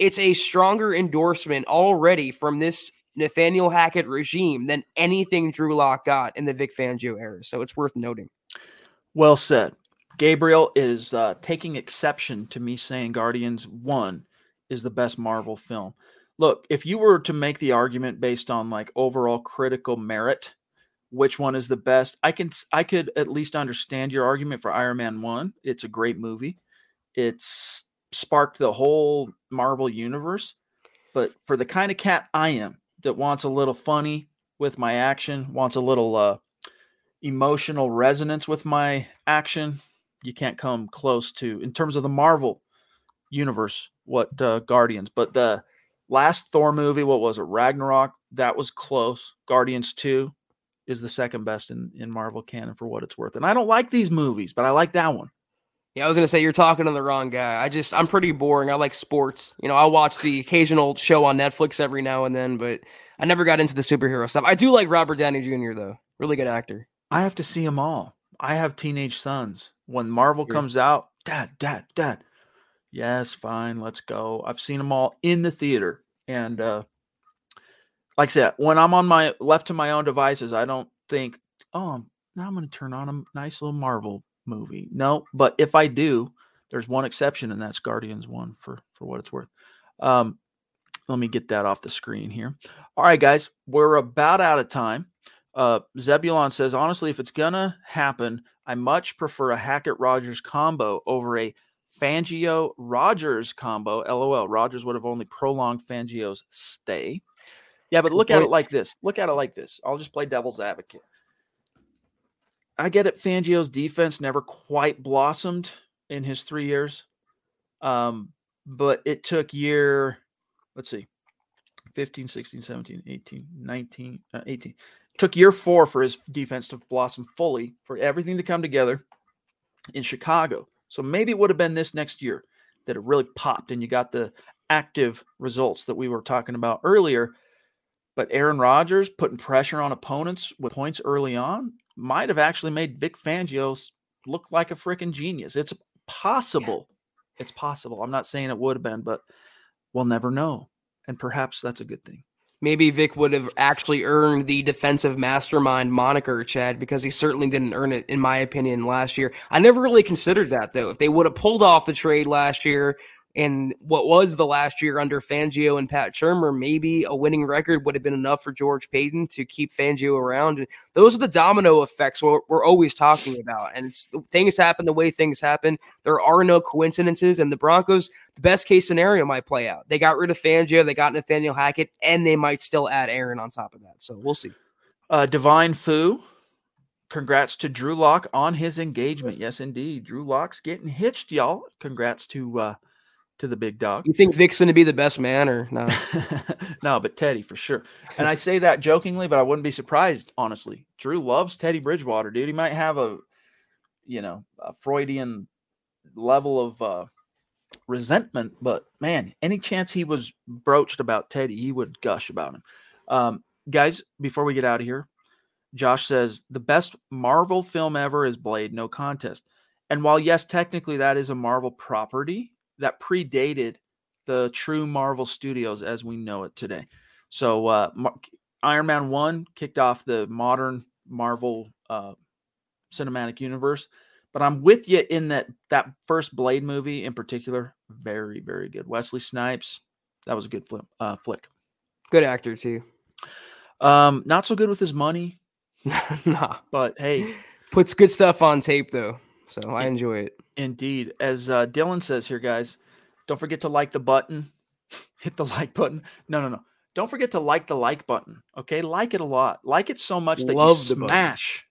it's a stronger endorsement already from this Nathaniel Hackett regime than anything Drew Lock got in the Vic Fangio era. So it's worth noting. Well said. Gabriel is uh, taking exception to me saying Guardians 1 is the best Marvel film. Look, if you were to make the argument based on like overall critical merit, which one is the best? I can I could at least understand your argument for Iron Man 1. It's a great movie. It's sparked the whole Marvel universe. But for the kind of cat I am that wants a little funny with my action, wants a little uh emotional resonance with my action, you can't come close to in terms of the Marvel universe what uh, Guardians, but the last Thor movie, what was it? Ragnarok, that was close. Guardians 2 is the second best in, in Marvel canon for what it's worth. And I don't like these movies, but I like that one. Yeah, I was gonna say you're talking to the wrong guy. I just I'm pretty boring. I like sports. You know, I watch the occasional show on Netflix every now and then, but I never got into the superhero stuff. I do like Robert Downey Jr. though. Really good actor. I have to see them all. I have teenage sons. When Marvel comes out, dad, dad, dad. Yes, fine, let's go. I've seen them all in the theater. And uh like I said, when I'm on my left to my own devices, I don't think, oh, now I'm going to turn on a nice little Marvel movie. No, but if I do, there's one exception, and that's Guardians One for for what it's worth. Um, let me get that off the screen here. All right, guys, we're about out of time. Uh, Zebulon says, honestly, if it's gonna happen, I much prefer a Hackett Rodgers combo over a Fangio Rodgers combo. LOL. Rodgers would have only prolonged Fangio's stay. Yeah, but look at it like this. Look at it like this. I'll just play devil's advocate. I get it. Fangio's defense never quite blossomed in his three years. Um, but it took year, let's see, 15, 16, 17, 18, 19, uh, 18. Took year four for his defense to blossom fully, for everything to come together in Chicago. So maybe it would have been this next year that it really popped and you got the active results that we were talking about earlier. But Aaron Rodgers putting pressure on opponents with points early on might have actually made Vic Fangio s- look like a freaking genius. It's possible. It's possible. I'm not saying it would have been, but we'll never know. And perhaps that's a good thing. Maybe Vic would have actually earned the defensive mastermind moniker, Chad, because he certainly didn't earn it, in my opinion, last year. I never really considered that, though. If they would have pulled off the trade last year, And what was the last year under Fangio and Pat Shurmur, maybe a winning record would have been enough for George Paton to keep Fangio around. And those are the domino effects we're, we're always talking about. And it's things happen the way things happen. There are no coincidences. And the Broncos, the best case scenario might play out. They got rid of Fangio, they got Nathaniel Hackett, and they might still add Aaron on top of that. So we'll see. Uh, Divine Foo, congrats to Drew Lock on his engagement. Yes, indeed. Drew Lock's getting hitched, y'all. Congrats to uh, to the big dog. You think Vic's going to be the best man or no? no, but Teddy for sure. And I say that jokingly, but I wouldn't be surprised, honestly. Drew loves Teddy Bridgewater, dude. He might have a, you know, a Freudian level of uh, resentment, but man, any chance he was broached about Teddy, he would gush about him. Um, guys, before we get out of here, Josh says the best Marvel film ever is Blade, no contest. And while yes, technically that is a Marvel property, that predated the true Marvel Studios as we know it today. So uh, Iron Man one kicked off the modern Marvel uh, cinematic universe. But I'm with you in that that first Blade movie in particular, very very good. Wesley Snipes, that was a good flip, uh, flick. Good actor too. Um, not so good with his money. nah, but hey, puts good stuff on tape though, so I enjoy it. Indeed. As uh, Dylan says here, guys, don't forget to like the button. Hit the like button. No, no, no. Don't forget to like the like button. Okay, like it a lot. Like it so much that love you smash.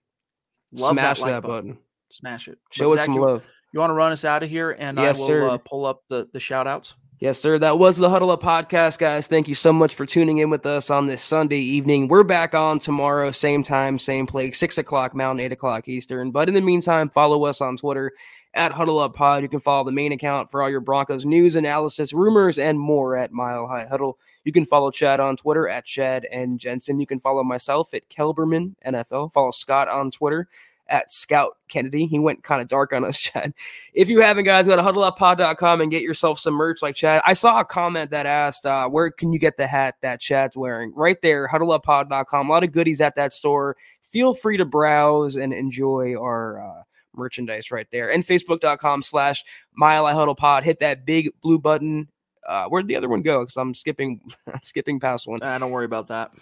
Love smash that, like that button. button. Smash it. Show but it Zach, some you, love. You want to run us out of here, and yes, I will uh, pull up the the shout outs. Yes, sir. That was the Huddle Up podcast, guys. Thank you so much for tuning in with us on this Sunday evening. We're back on tomorrow, same time, same place, six o'clock Mountain, eight o'clock Eastern. But in the meantime, follow us on Twitter at Huddle Up Pod. You can follow the main account for all your Broncos news, analysis, rumors, and more at Mile High Huddle. You can follow Chad on Twitter at Chad and Jensen. You can follow myself at Kelberman NFL. Follow Scott on Twitter at Scout Kennedy. He went kind of dark on us, Chad. If you haven't, guys, go to huddleuppod.com and get yourself some merch like Chad. I saw a comment that asked, uh, where can you get the hat that Chad's wearing? Right there, huddleuppod.com. A lot of goodies at that store. Feel free to browse and enjoy our uh, merchandise right there. And facebook.com slash mile I pod. Hit that big blue button. Uh, where'd the other one go? Because I'm skipping skipping past one. Uh, don't worry about that.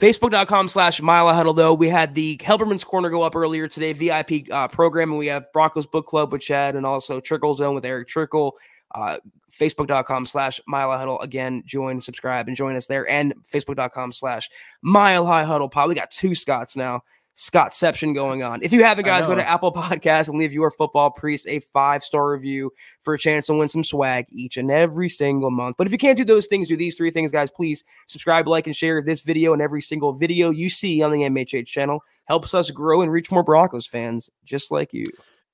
Facebook.com slash Mile Huddle, though. We had the Kelberman's Corner go up earlier today, VIP uh, program, and we have Broncos Book Club with Chad and also Trickle Zone with Eric Trickle. Uh, Facebook.com slash Mile Huddle. Again, join, subscribe, and join us there. And Facebook.com slash Mile High Huddle. We got two Scots now. Scottception going on. If you haven't, guys, go to Apple Podcasts and leave your football priest a five star review for a chance to win some swag each and every single month. But if you can't do those things, do these three things, guys. Please subscribe, like, and share this video and every single video you see on the MHH channel. Helps us grow and reach more Broncos fans just like you.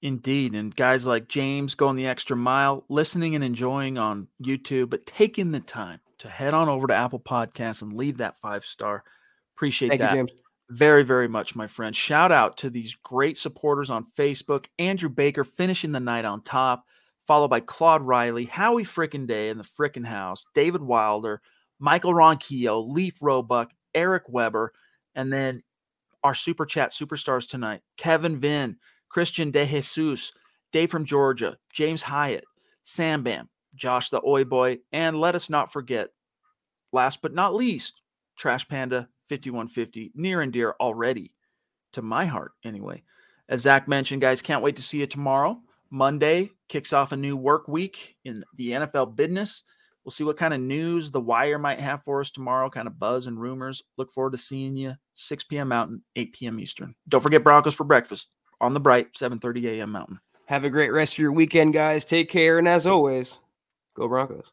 Indeed. And guys like James going the extra mile, listening and enjoying on YouTube, but taking the time to head on over to Apple Podcasts and leave that five star. Appreciate Thank that. You, James very, very much, my friend. Shout out to these great supporters on Facebook. Andrew Baker finishing the night on top, followed by Claude Riley, Howie Frickin' Day in the Frickin' House, David Wilder, Michael Ronquillo, Leaf Roebuck, Eric Weber, and then our super chat superstars tonight Kevin Vinn, Christian De Jesus, Dave from Georgia, James Hyatt, Sam Bam, Josh the Oi Boy, and let us not forget, last but not least, Trash Panda 5150, near and dear already to my heart, anyway. As Zach mentioned, guys, can't wait to see you tomorrow. Monday kicks off a new work week in the NFL business. We'll see what kind of news the wire might have for us tomorrow, kind of buzz and rumors. Look forward to seeing you 6 p.m. Mountain, 8 p.m. Eastern. Don't forget Broncos for breakfast on the bright 7:30 a.m. Mountain. Have a great rest of your weekend, guys. Take care, and as always, go Broncos.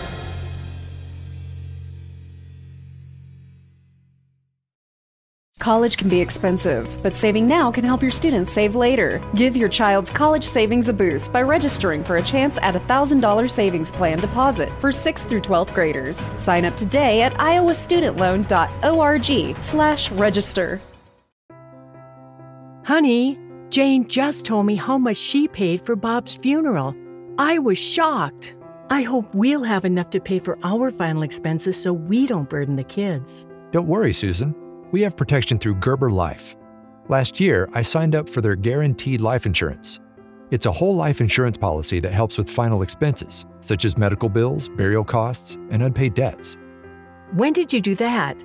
College can be expensive, but saving now can help your students save later. Give your child's college savings a boost by registering for a chance at a $1,000 savings plan deposit for 6th through 12th graders. Sign up today at iowastudentloan.org slash register. Honey, Jane just told me how much she paid for Bob's funeral. I was shocked. I hope we'll have enough to pay for our final expenses so we don't burden the kids. Don't worry, Susan. We have protection through Gerber Life. Last year, I signed up for their guaranteed life insurance. It's a whole life insurance policy that helps with final expenses, such as medical bills, burial costs, and unpaid debts. When did you do that?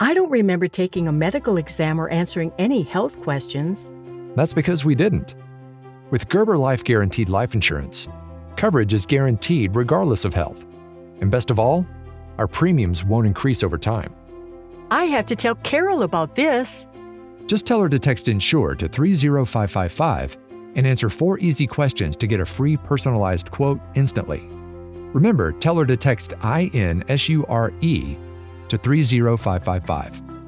I don't remember taking a medical exam or answering any health questions. That's because we didn't. With Gerber Life Guaranteed Life Insurance, coverage is guaranteed regardless of health. And best of all, our premiums won't increase over time. I have to tell Carol about this. Just tell her to text INSURE to 30555 and answer four easy questions to get a free personalized quote instantly. Remember, tell her to text INSURE to 30555.